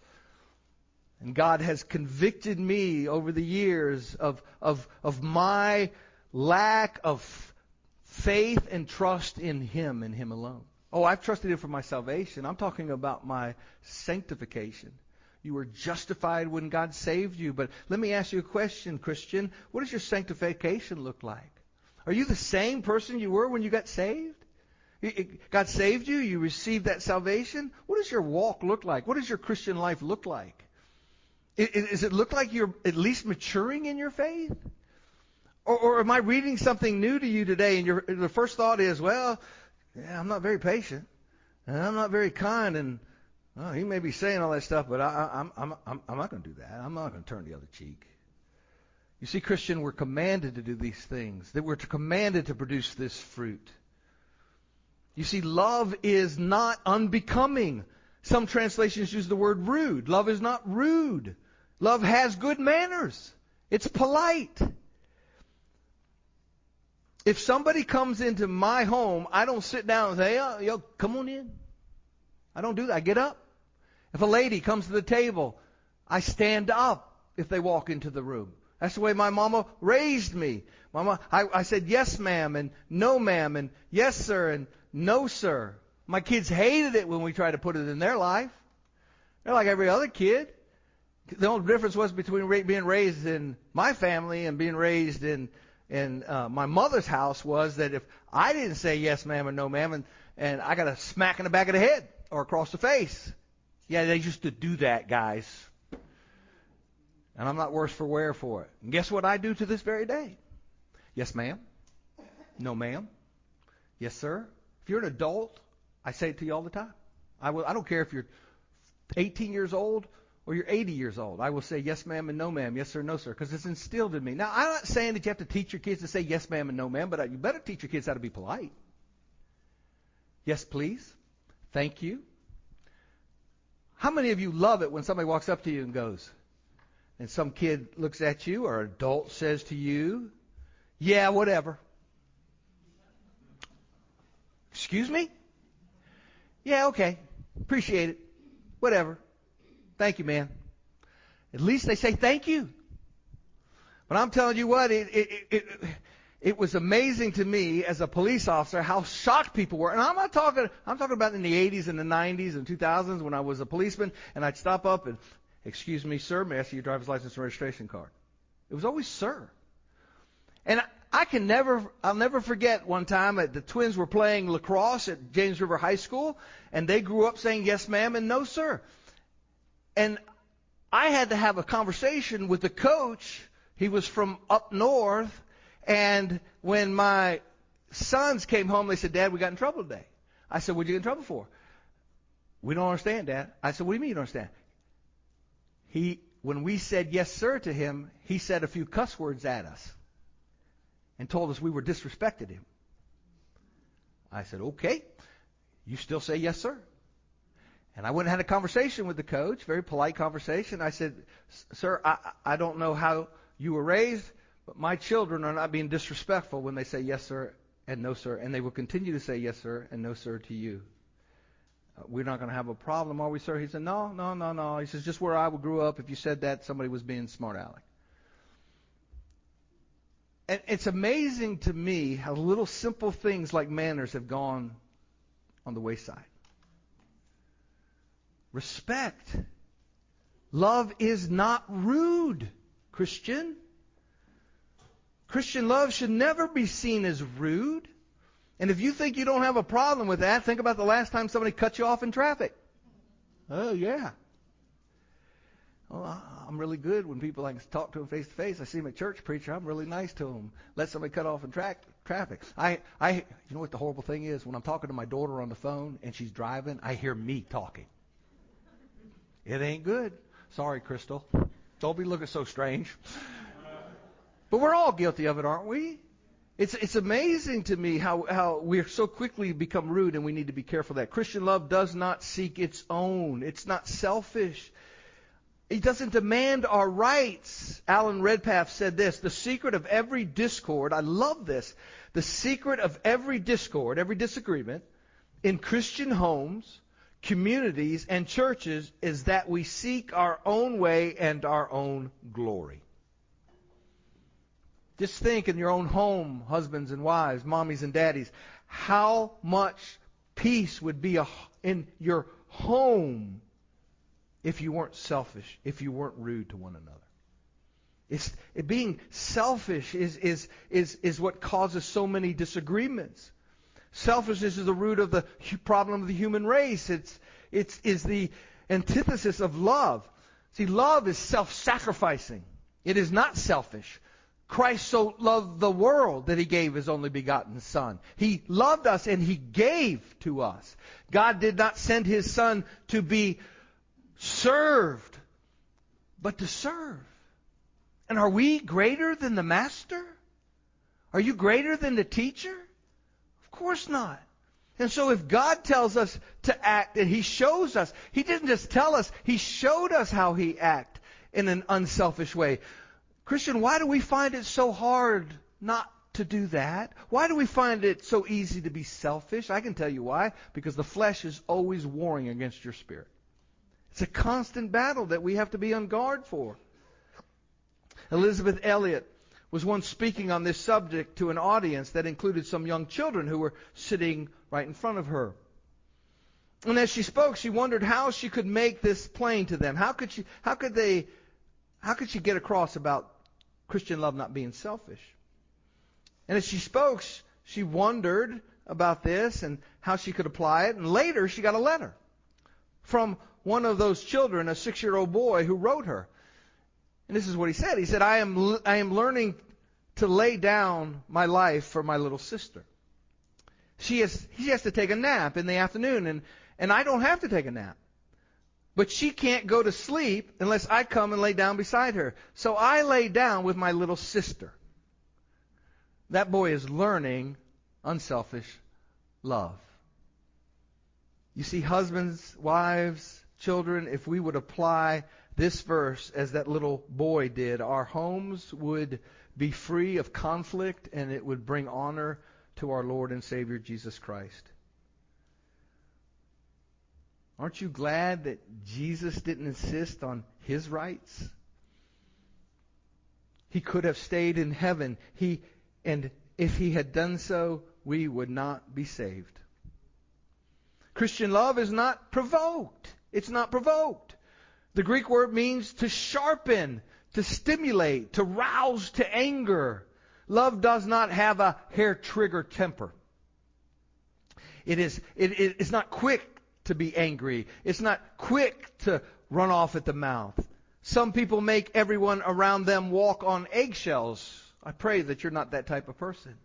[SPEAKER 1] And God has convicted me over the years of, of, of my lack of faith and trust in Him and Him alone. Oh, I've trusted Him for my salvation. I'm talking about my sanctification. You were justified when God saved you. But let me ask you a question, Christian. What does your sanctification look like? Are you the same person you were when you got saved? God saved you. You received that salvation. What does your walk look like? What does your Christian life look like? Does it look like you're at least maturing in your faith? Or, or am I reading something new to you today and your, the first thought is, well, yeah, I'm not very patient and I'm not very kind and oh, he may be saying all that stuff, but I, I'm, I'm, I'm, I'm not going to do that. I'm not going to turn the other cheek. You see, Christian, we're commanded to do these things. That we're commanded to produce this fruit. You see, love is not unbecoming. Some translations use the word rude. Love is not rude. Love has good manners. It's polite. If somebody comes into my home, I don't sit down and say, yo, yo, come on in. I don't do that. I get up. If a lady comes to the table, I stand up if they walk into the room. That's the way my mama raised me. Mama, I, I said yes, ma'am, and no, ma'am, and yes, sir, and no, sir. My kids hated it when we tried to put it in their life. They're like every other kid. The only difference was between being raised in my family and being raised in in uh, my mother's house was that if I didn't say yes, ma'am, and no, ma'am, and and I got a smack in the back of the head or across the face. Yeah, they used to do that, guys. And I'm not worse for wear for it. And guess what I do to this very day? Yes, ma'am. No, ma'am. Yes, sir. If you're an adult, I say it to you all the time. I will. I don't care if you're 18 years old or you're 80 years old. I will say yes, ma'am, and no, ma'am, yes, sir, no, sir, because it's instilled in me. Now, I'm not saying that you have to teach your kids to say yes, ma'am, and no, ma'am, but you better teach your kids how to be polite. Yes, please. Thank you. How many of you love it when somebody walks up to you and goes, and some kid looks at you or adult says to you, yeah, whatever. Excuse me? Yeah, okay. Appreciate it. Whatever. Thank you, man. At least they say thank you. But I'm telling you what, it, it, it, it was amazing to me as a police officer how shocked people were. And I'm not talking, I'm talking about in the 80s and the 90s and 2000s when I was a policeman and I'd stop up and, excuse me, sir, may I see your driver's license and registration card? It was always sir. And I can never, I'll never forget one time that the twins were playing lacrosse at James River High School, and they grew up saying yes, ma'am, and no, sir. And I had to have a conversation with the coach. He was from up north, and when my sons came home, they said, Dad, we got in trouble today. I said, What'd you get in trouble for? We don't understand, Dad. I said, What do you mean you don't understand? He, when we said yes, sir to him, he said a few cuss words at us and told us we were disrespected him. I said, okay, you still say yes, sir. And I went and had a conversation with the coach, very polite conversation. I said, sir, I, I don't know how you were raised, but my children are not being disrespectful when they say yes, sir, and no, sir. And they will continue to say yes, sir, and no, sir to you. Uh, we're not going to have a problem, are we, sir? He said, no, no, no, no. He says, just where I grew up, if you said that, somebody was being smart aleck. And it's amazing to me how little simple things like manners have gone on the wayside. Respect. Love is not rude, Christian. Christian love should never be seen as rude. And if you think you don't have a problem with that, think about the last time somebody cut you off in traffic. Oh, yeah. Oh, well, I'm really good when people I can talk to them face to face. I see them at church preacher. I'm really nice to them. Let somebody cut off in tra- traffic. I, I, you know what the horrible thing is? When I'm talking to my daughter on the phone and she's driving, I hear me talking. It ain't good. Sorry, Crystal. Don't be looking so strange. But we're all guilty of it, aren't we? It's, it's amazing to me how, how we're so quickly become rude and we need to be careful that. Christian love does not seek its own. It's not selfish. It doesn't demand our rights. Alan Redpath said this The secret of every discord, I love this, the secret of every discord, every disagreement in Christian homes, communities, and churches is that we seek our own way and our own glory. Just think in your own home, husbands and wives, mommies and daddies, how much peace would be in your home if you weren't selfish, if you weren't rude to one another. It's, it, being selfish is, is, is, is what causes so many disagreements. Selfishness is the root of the problem of the human race. It's, it's is the antithesis of love. See, love is self-sacrificing. It is not selfish. Christ so loved the world that he gave his only begotten Son. He loved us and he gave to us. God did not send his Son to be served, but to serve. And are we greater than the master? Are you greater than the teacher? Of course not. And so if God tells us to act and He shows us, He didn't just tell us, He showed us how He act in an unselfish way. Christian, why do we find it so hard not to do that? Why do we find it so easy to be selfish? I can tell you why. Because the flesh is always warring against your spirit. It's a constant battle that we have to be on guard for. Elisabeth Elliot was once speaking on this subject to an audience that included some young children who were sitting right in front of her. And as she spoke, she wondered how she could make this plain to them. How could she, how could they, how could she get across about Christian love not being selfish? And as she spoke, she wondered about this and how she could apply it. And later, she got a letter from one of those children, a six year old boy, who wrote her. And this is what he said. He said, I am, I am learning to lay down my life for my little sister. She has, she has to take a nap in the afternoon, and, and I don't have to take a nap. But she can't go to sleep unless I come and lay down beside her. So I lay down with my little sister. That boy is learning unselfish love. You see, husbands, wives, children, if we would apply this verse as that little boy did, our homes would be free of conflict and it would bring honor to our Lord and Savior Jesus Christ. Aren't you glad that Jesus didn't insist on his rights? He could have stayed in heaven. He and if he had done so, we would not be saved. Christian love is not provoked. It's not provoked. The Greek word means to sharpen, to stimulate, to rouse to anger. Love does not have a hair trigger temper. It is, it, it, it's not quick to be angry. It's not quick to run off at the mouth. Some people make everyone around them walk on eggshells. I pray that you're not that type of person.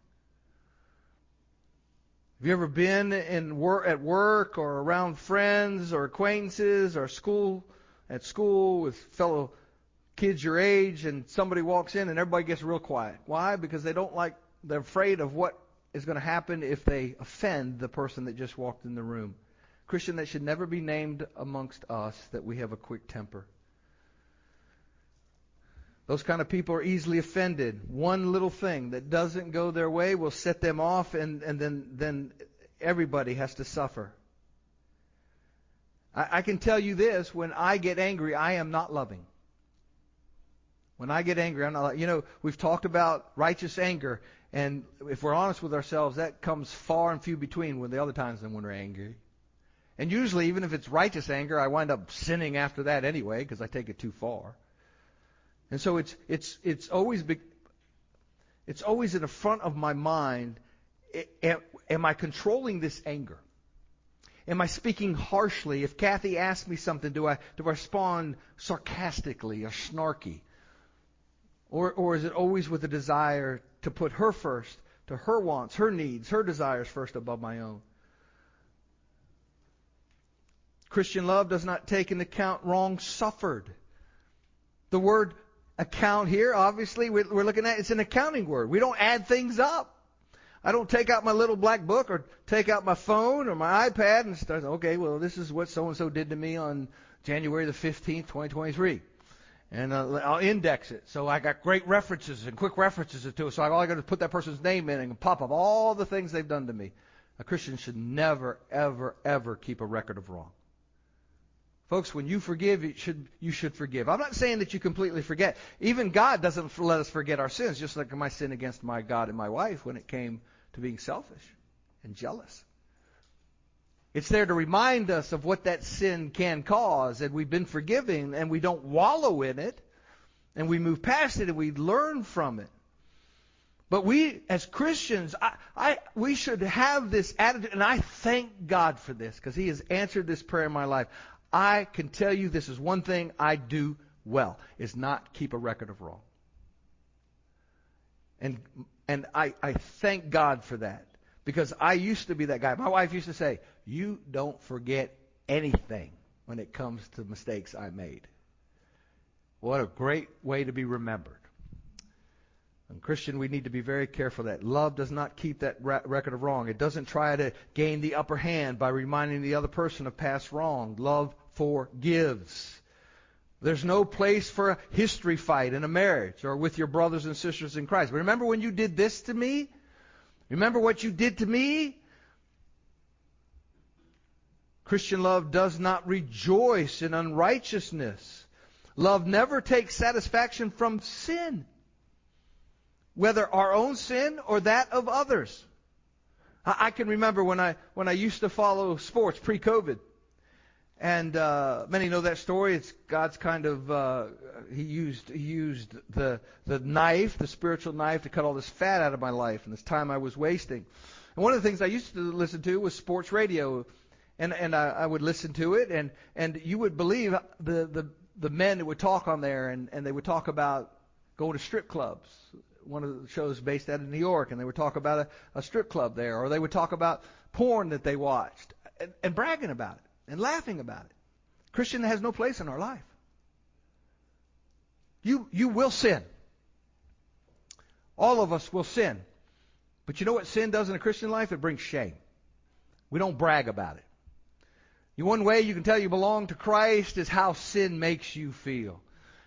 [SPEAKER 1] Have you ever been in at work or around friends or acquaintances or school at school with fellow kids your age and somebody walks in and everybody gets real quiet? Why? Because they don't like they're afraid of what is going to happen if they offend the person that just walked in the room. Christian, that should never be named amongst us that we have a quick temper. Those kind of people are easily offended. One little thing that doesn't go their way will set them off, and, and then, then everybody has to suffer. I, I can tell you this when I get angry, I am not loving. When I get angry, I'm not. You know, we've talked about righteous anger, and if we're honest with ourselves, that comes far and few between when the other times than when we're angry. And usually, even if it's righteous anger, I wind up sinning after that anyway because I take it too far. And so it's it's it's always be, it's always in the front of my mind. Am I controlling this anger? Am I speaking harshly? If Kathy asks me something, do I do I respond sarcastically or snarky? Or or is it always with a desire to put her first, to her wants, her needs, her desires first above my own? Christian love does not take into account wrong suffered. The word account here, obviously, we're looking at it's an accounting word. We don't add things up. I don't take out my little black book or take out my phone or my iPad and start, okay, well, this is what so and so did to me on January the 15th, 2023. And uh, I'll index it. So I got great references and quick references to it. So all I got to put that person's name in and pop up all the things they've done to me. A Christian should never, ever, ever keep a record of wrong. Folks, when you forgive, you should, you should forgive. I'm not saying that you completely forget. Even God doesn't let us forget our sins, just like my sin against my God and my wife when it came to being selfish and jealous. It's there to remind us of what that sin can cause, and we've been forgiving, and we don't wallow in it, and we move past it, and we learn from it. But we, as Christians, I, I, we should have this attitude, and I thank God for this because He has answered this prayer in my life. I can tell you this is one thing I do well is not keep a record of wrong. And and I, I thank God for that. Because I used to be that guy. My wife used to say, You don't forget anything when it comes to mistakes I made. What a great way to be remembered. And Christian, we need to be very careful that love does not keep that record of wrong. It doesn't try to gain the upper hand by reminding the other person of past wrong. Love forgives. There's no place for a history fight in a marriage or with your brothers and sisters in Christ. Remember when you did this to me? Remember what you did to me? Christian love does not rejoice in unrighteousness. Love never takes satisfaction from sin, whether our own sin or that of others. I can remember when I when I used to follow sports pre-COVID. And uh, many know that story. It's God's kind of uh, he used he used the the knife, the spiritual knife, to cut all this fat out of my life and this time I was wasting. And one of the things I used to listen to was sports radio, and and I, I would listen to it, and and you would believe the the the men that would talk on there, and and they would talk about going to strip clubs. One of the shows based out of New York, and they would talk about a, a strip club there, or they would talk about porn that they watched, and, and bragging about it and laughing about it. Christian has no place in our life. You, you will sin. All of us will sin. But you know what sin does in a Christian life? It brings shame. We don't brag about it. One way you can tell you belong to Christ is how sin makes you feel.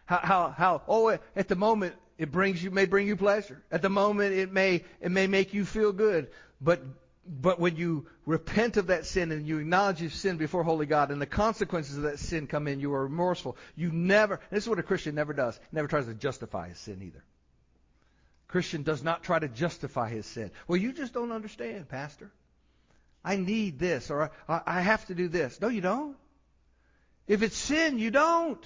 [SPEAKER 1] How, how, how, oh, at the moment it brings you, may bring you pleasure. At the moment it may, it may make you feel good. But, but when you repent of that sin and you acknowledge you've sinned before holy God and the consequences of that sin come in, you are remorseful. You never, this is what a Christian never does, never tries to justify his sin either. Christian does not try to justify his sin. Well, you just don't understand, Pastor. I need this or I, I have to do this. No, you don't. If it's sin, you don't.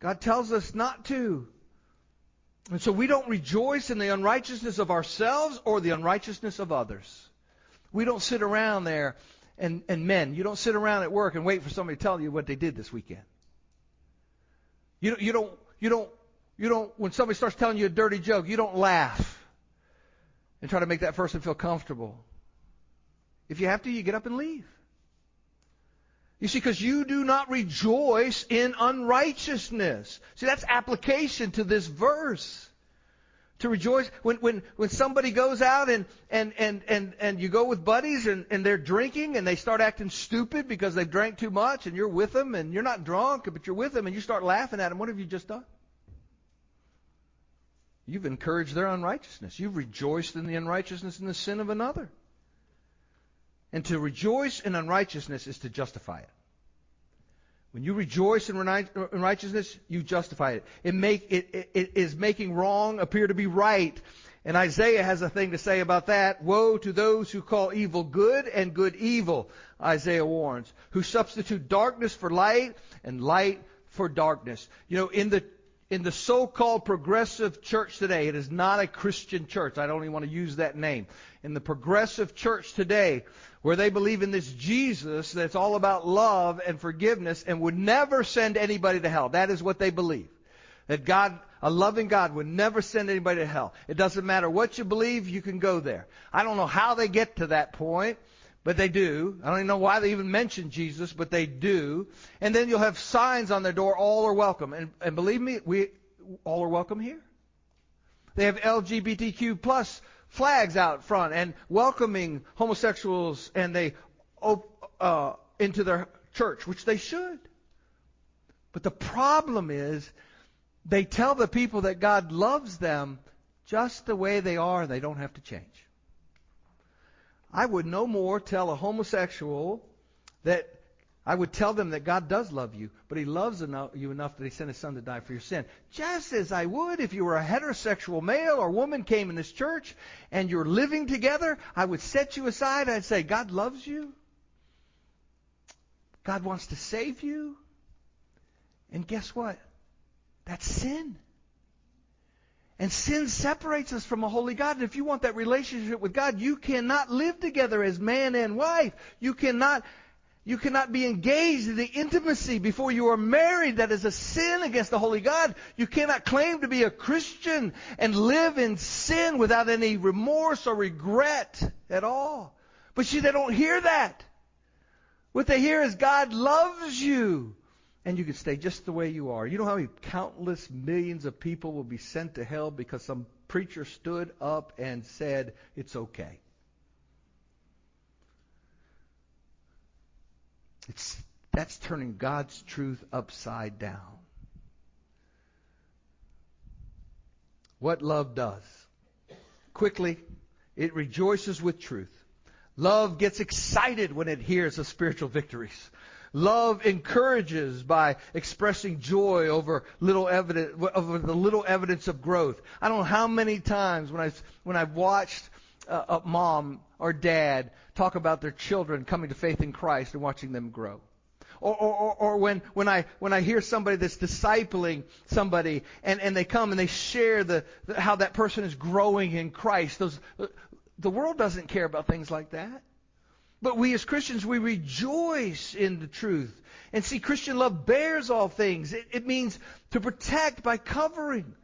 [SPEAKER 1] God tells us not to. And so we don't rejoice in the unrighteousness of ourselves or the unrighteousness of others. We don't sit around there and, and men, you don't sit around at work and wait for somebody to tell you what they did this weekend. You, you don't, you don't, you don't, when somebody starts telling you a dirty joke, you don't laugh and try to make that person feel comfortable. If you have to, you get up and leave. You see, because you do not rejoice in unrighteousness. See, that's application to this verse. To rejoice when when when somebody goes out and and and and and you go with buddies and and they're drinking and they start acting stupid because they've drank too much and you're with them and you're not drunk but you're with them and you start laughing at them. What have you just done? You've encouraged their unrighteousness. You've rejoiced in the unrighteousness and the sin of another. And to rejoice in unrighteousness is to justify it. When you rejoice in righteousness, you justify it. It, make, it, it, it is making wrong appear to be right. And Isaiah has a thing to say about that. Woe to those who call evil good and good evil, Isaiah warns, who substitute darkness for light and light for darkness. You know, in the in the so-called progressive church today, it is not a Christian church. I don't even want to use that name. In the progressive church today, where they believe in this Jesus that's all about love and forgiveness and would never send anybody to hell. That is what they believe. That God, a loving God would never send anybody to hell. It doesn't matter what you believe, you can go there. I don't know how they get to that point. But they do. I don't even know why they even mention Jesus, but they do. And then you'll have signs on their door, all are welcome. And, and believe me, we all are welcome here. They have LGBTQ plus flags out front and welcoming homosexuals and they uh, into their church, which they should. But the problem is they tell the people that God loves them just the way they are and they don't have to change. I would no more tell a homosexual that I would tell them that God does love you, but He loves enough, you enough that He sent His Son to die for your sin. Just as I would if you were a heterosexual male or woman came in this church and you're living together, I would set you aside. I'd say, God loves you. God wants to save you. And guess what? That's sin. And sin separates us from a holy God. And if you want that relationship with God, you cannot live together as man and wife. You cannot, you cannot be engaged in the intimacy before you are married. That is a sin against the holy God. You cannot claim to be a Christian and live in sin without any remorse or regret at all. But see, they don't hear that. What they hear is God loves you and you can stay just the way you are. You know how many countless millions of people will be sent to hell because some preacher stood up and said, it's okay. It's, that's turning God's truth upside down. What love does. Quickly, it rejoices with truth. Love gets excited when it hears of spiritual victories. Love encourages by expressing joy over little evidence, over the little evidence of growth. I don't know how many times when I when I've watched a mom or dad talk about their children coming to faith in Christ and watching them grow. Or, or, or, when, when I, when I hear somebody that's discipling somebody and, and they come and they share the, the, how that person is growing in Christ, those, the world doesn't care about things like that. But we as Christians, we rejoice in the truth. And see, Christian love bears all things. It, it means to protect by covering.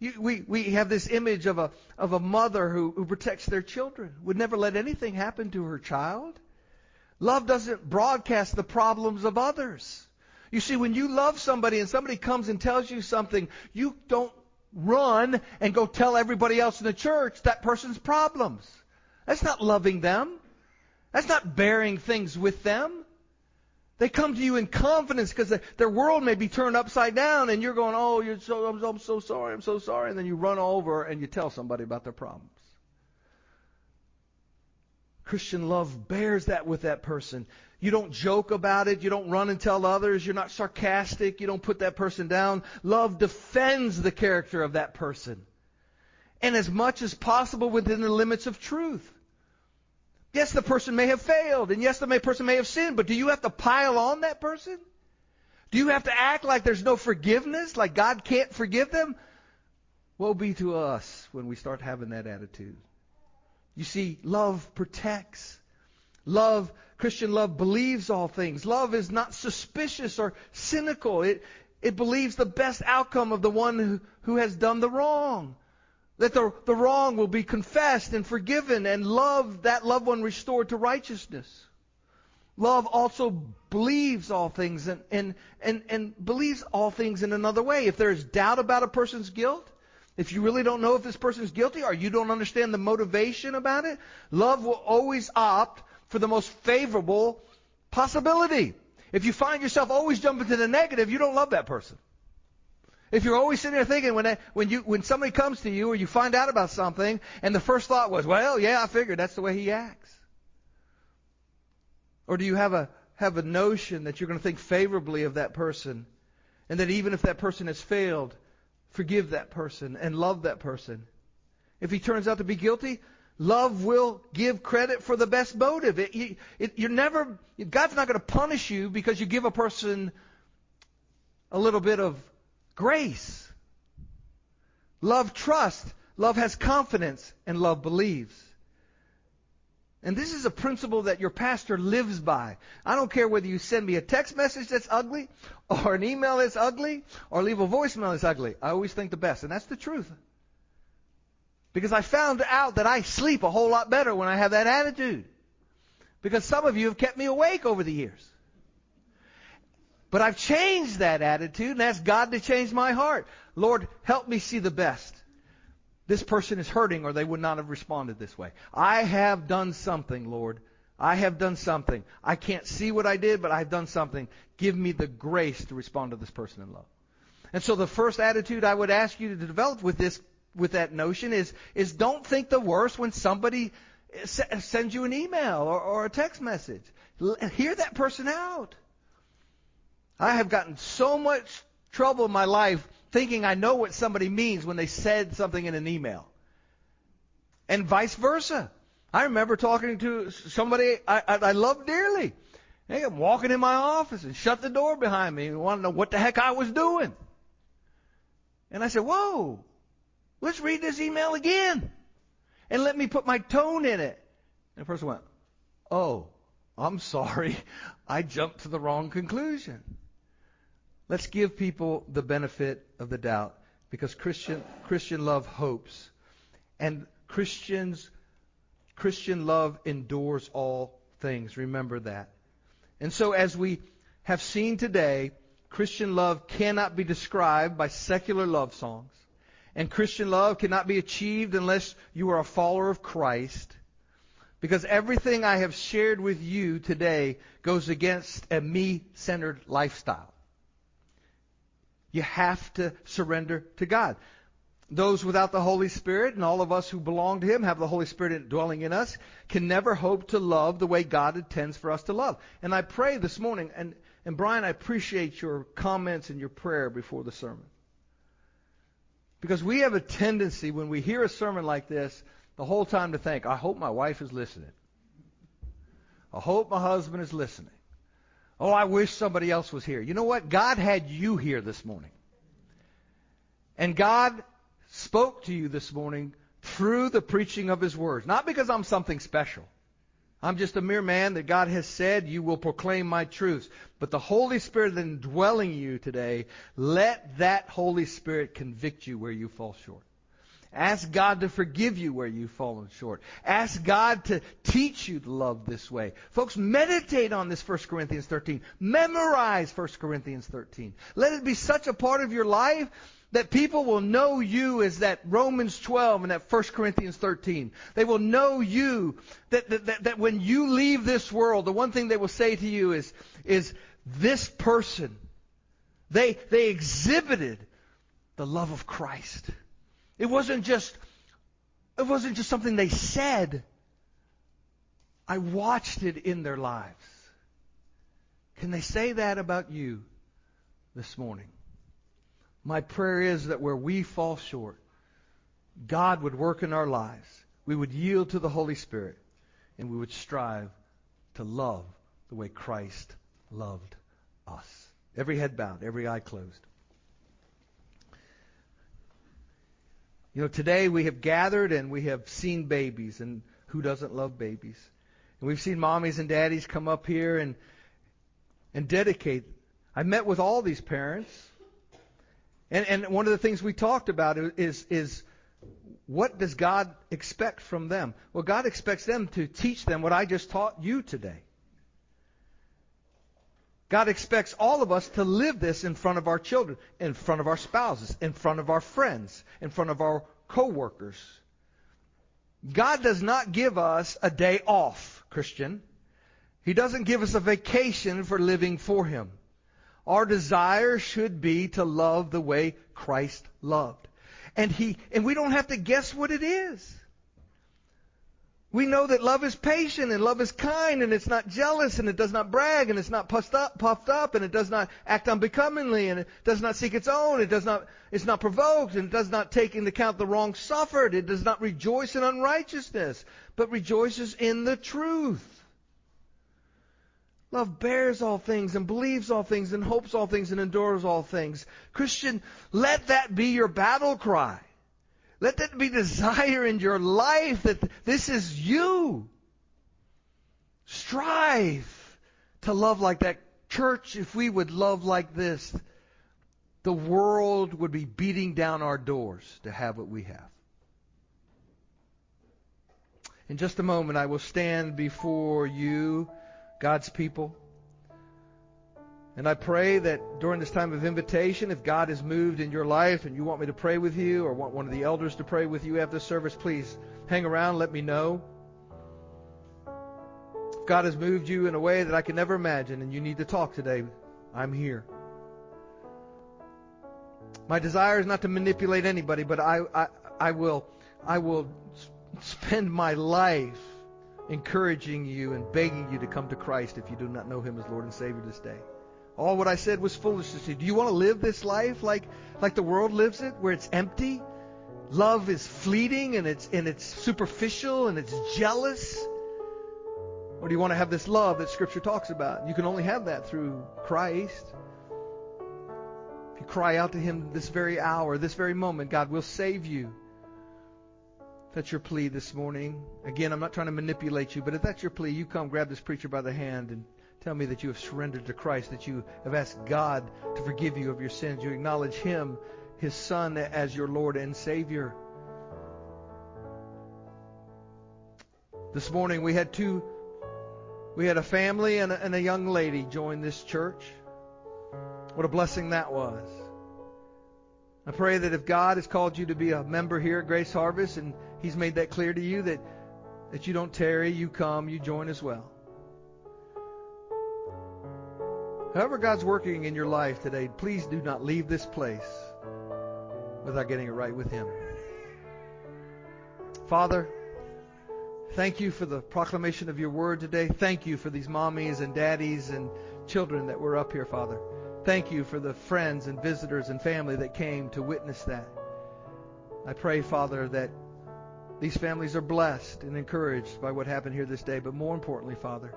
[SPEAKER 1] You, we, we have this image of a, of a mother who, who protects their children, would never let anything happen to her child. Love doesn't broadcast the problems of others. You see, when you love somebody and somebody comes and tells you something, you don't run and go tell everybody else in the church that person's problems. That's not loving them. That's not bearing things with them. They come to you in confidence because their world may be turned upside down, and you're going, "Oh, you're so I'm, I'm so sorry, I'm so sorry," and then you run over and you tell somebody about their problems. Christian love bears that with that person. You don't joke about it. You don't run and tell others. You're not sarcastic. You don't put that person down. Love defends the character of that person. And as much as possible within the limits of truth. Yes, the person may have failed, and yes, the person may have sinned, but do you have to pile on that person? Do you have to act like there's no forgiveness, like God can't forgive them? Woe be to us when we start having that attitude. You see, love protects. Love, Christian love believes all things. Love is not suspicious or cynical. It, it believes the best outcome of the one who, who has done the wrong. That the, the wrong will be confessed and forgiven and love, that loved one restored to righteousness. Love also believes all things and, and, and, and believes all things in another way. If there's doubt about a person's guilt, if you really don't know if this person is guilty or you don't understand the motivation about it, love will always opt for the most favorable possibility. If you find yourself always jumping to the negative, you don't love that person. If you're always sitting there thinking when when you when somebody comes to you or you find out about something and the first thought was, well, yeah, I figured that's the way he acts. Or do you have a have a notion that you're going to think favorably of that person and that even if that person has failed, forgive that person and love that person? If he turns out to be guilty, love will give credit for the best motive. It, it, you're never God's not going to punish you because you give a person a little bit of Grace. Love trusts. Love has confidence. And love believes. And this is a principle that your pastor lives by. I don't care whether you send me a text message that's ugly, or an email that's ugly, or leave a voicemail that's ugly. I always think the best. And that's the truth. Because I found out that I sleep a whole lot better when I have that attitude. Because some of you have kept me awake over the years. But I've changed that attitude and asked God to change my heart. Lord, help me see the best. This person is hurting or they would not have responded this way. I have done something, Lord. I have done something. I can't see what I did, but I've done something. Give me the grace to respond to this person in love. And so the first attitude I would ask you to develop with this, with that notion is, is don't think the worst when somebody sends you an email or, or a text message. Hear that person out. I have gotten so much trouble in my life thinking I know what somebody means when they said something in an email. And vice versa. I remember talking to somebody I, I, I love dearly. Hey, I'm walking in my office and shut the door behind me and want to know what the heck I was doing. And I said, whoa, let's read this email again. And let me put my tone in it. And the person went, oh, I'm sorry. I jumped to the wrong conclusion. Let's give people the benefit of the doubt because Christian, Christian love hopes. And Christians, Christian love endures all things. Remember that. And so as we have seen today, Christian love cannot be described by secular love songs. And Christian love cannot be achieved unless you are a follower of Christ. Because everything I have shared with you today goes against a me-centered lifestyle. You have to surrender to God. Those without the Holy Spirit and all of us who belong to Him have the Holy Spirit dwelling in us can never hope to love the way God intends for us to love. And I pray this morning, and, and Brian, I appreciate your comments and your prayer before the sermon. Because we have a tendency when we hear a sermon like this the whole time to think, I hope my wife is listening. I hope my husband is listening. Oh, I wish somebody else was here. You know what? God had you here this morning. And God spoke to you this morning through the preaching of His words. Not because I'm something special. I'm just a mere man that God has said, you will proclaim my truths. But the Holy Spirit indwelling you today, let that Holy Spirit convict you where you fall short. Ask God to forgive you where you've fallen short. Ask God to teach you to love this way. Folks, meditate on this 1 Corinthians 13. Memorize 1 Corinthians 13. Let it be such a part of your life that people will know you as that Romans 12 and that 1 Corinthians 13. They will know you that, that, that, that when you leave this world, the one thing they will say to you is, is this person, they, they exhibited the love of Christ. It wasn't just, it wasn't just something they said. I watched it in their lives. Can they say that about you this morning? My prayer is that where we fall short, God would work in our lives. We would yield to the Holy Spirit, and we would strive to love the way Christ loved us. Every head bowed, every eye closed. You know, today we have gathered and we have seen babies, and who doesn't love babies? And we've seen mommies and daddies come up here and and dedicate. I met with all these parents and, and one of the things we talked about is, is what does God expect from them? Well, God expects them to teach them what I just taught you today. God expects all of us to live this in front of our children, in front of our spouses, in front of our friends, in front of our coworkers. God does not give us a day off, Christian. He doesn't give us a vacation for living for Him. Our desire should be to love the way Christ loved. And he and we don't have to guess what it is. We know that love is patient and love is kind and it's not jealous and it does not brag and it's not puffed up, puffed up and it does not act unbecomingly and it does not seek its own. It does not, it's not provoked and it does not take into account the wrong suffered. It does not rejoice in unrighteousness, but rejoices in the truth. Love bears all things and believes all things and hopes all things and endures all things. Christian, let that be your battle cry. Let that be desire in your life that this is you. Strive to love like that. Church, if we would love like this, the world would be beating down our doors to have what we have. In just a moment, I will stand before you God's people. And I pray that during this time of invitation, if God has moved in your life and you want me to pray with you or want one of the elders to pray with you after the service, please hang around, let me know. If God has moved you in a way that I can never imagine and you need to talk today, I'm here. My desire is not to manipulate anybody, but I, I, I will, I will spend my life encouraging you and begging you to come to Christ if you do not know Him as Lord and Savior this day. All what I said was foolishness to. Do you want to live this life like, like the world lives it, where it's empty? Love is fleeting and it's, and it's superficial and it's jealous? Or do you want to have this love that Scripture talks about? You can only have that through Christ. If you cry out to Him this very hour, this very moment, God will save you. If that's your plea this morning, again, I'm not trying to manipulate you, but if that's your plea, you come grab this preacher by the hand and tell me that you have surrendered to Christ, that you have asked God to forgive you of your sins. You acknowledge Him, His Son, as your Lord and Savior. This morning we had two, we had a family and a, and a young lady join this church. What a blessing that was. I pray that if God has called you to be a member here at Grace Harvest and He's made that clear to you that, that you don't tarry, you come, you join as well. However, God's working in your life today, please do not leave this place without getting it right with Him. Father, thank you for the proclamation of your word today. Thank you for these mommies and daddies and children that were up here, Father. Thank you for the friends and visitors and family that came to witness that. I pray, Father, that these families are blessed and encouraged by what happened here this day. But more importantly, Father,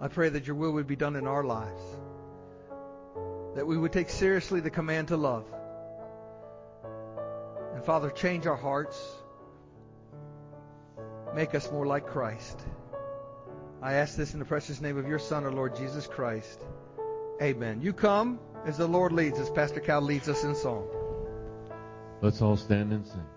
[SPEAKER 1] I pray that your will would be done in our lives. That we would take seriously the command to love. And Father, change our hearts. Make us more like Christ. I ask this in the precious name of your Son, our Lord Jesus Christ. Amen. You come as the Lord leads us. Pastor Cal leads us in song.
[SPEAKER 2] Let's all stand and sing.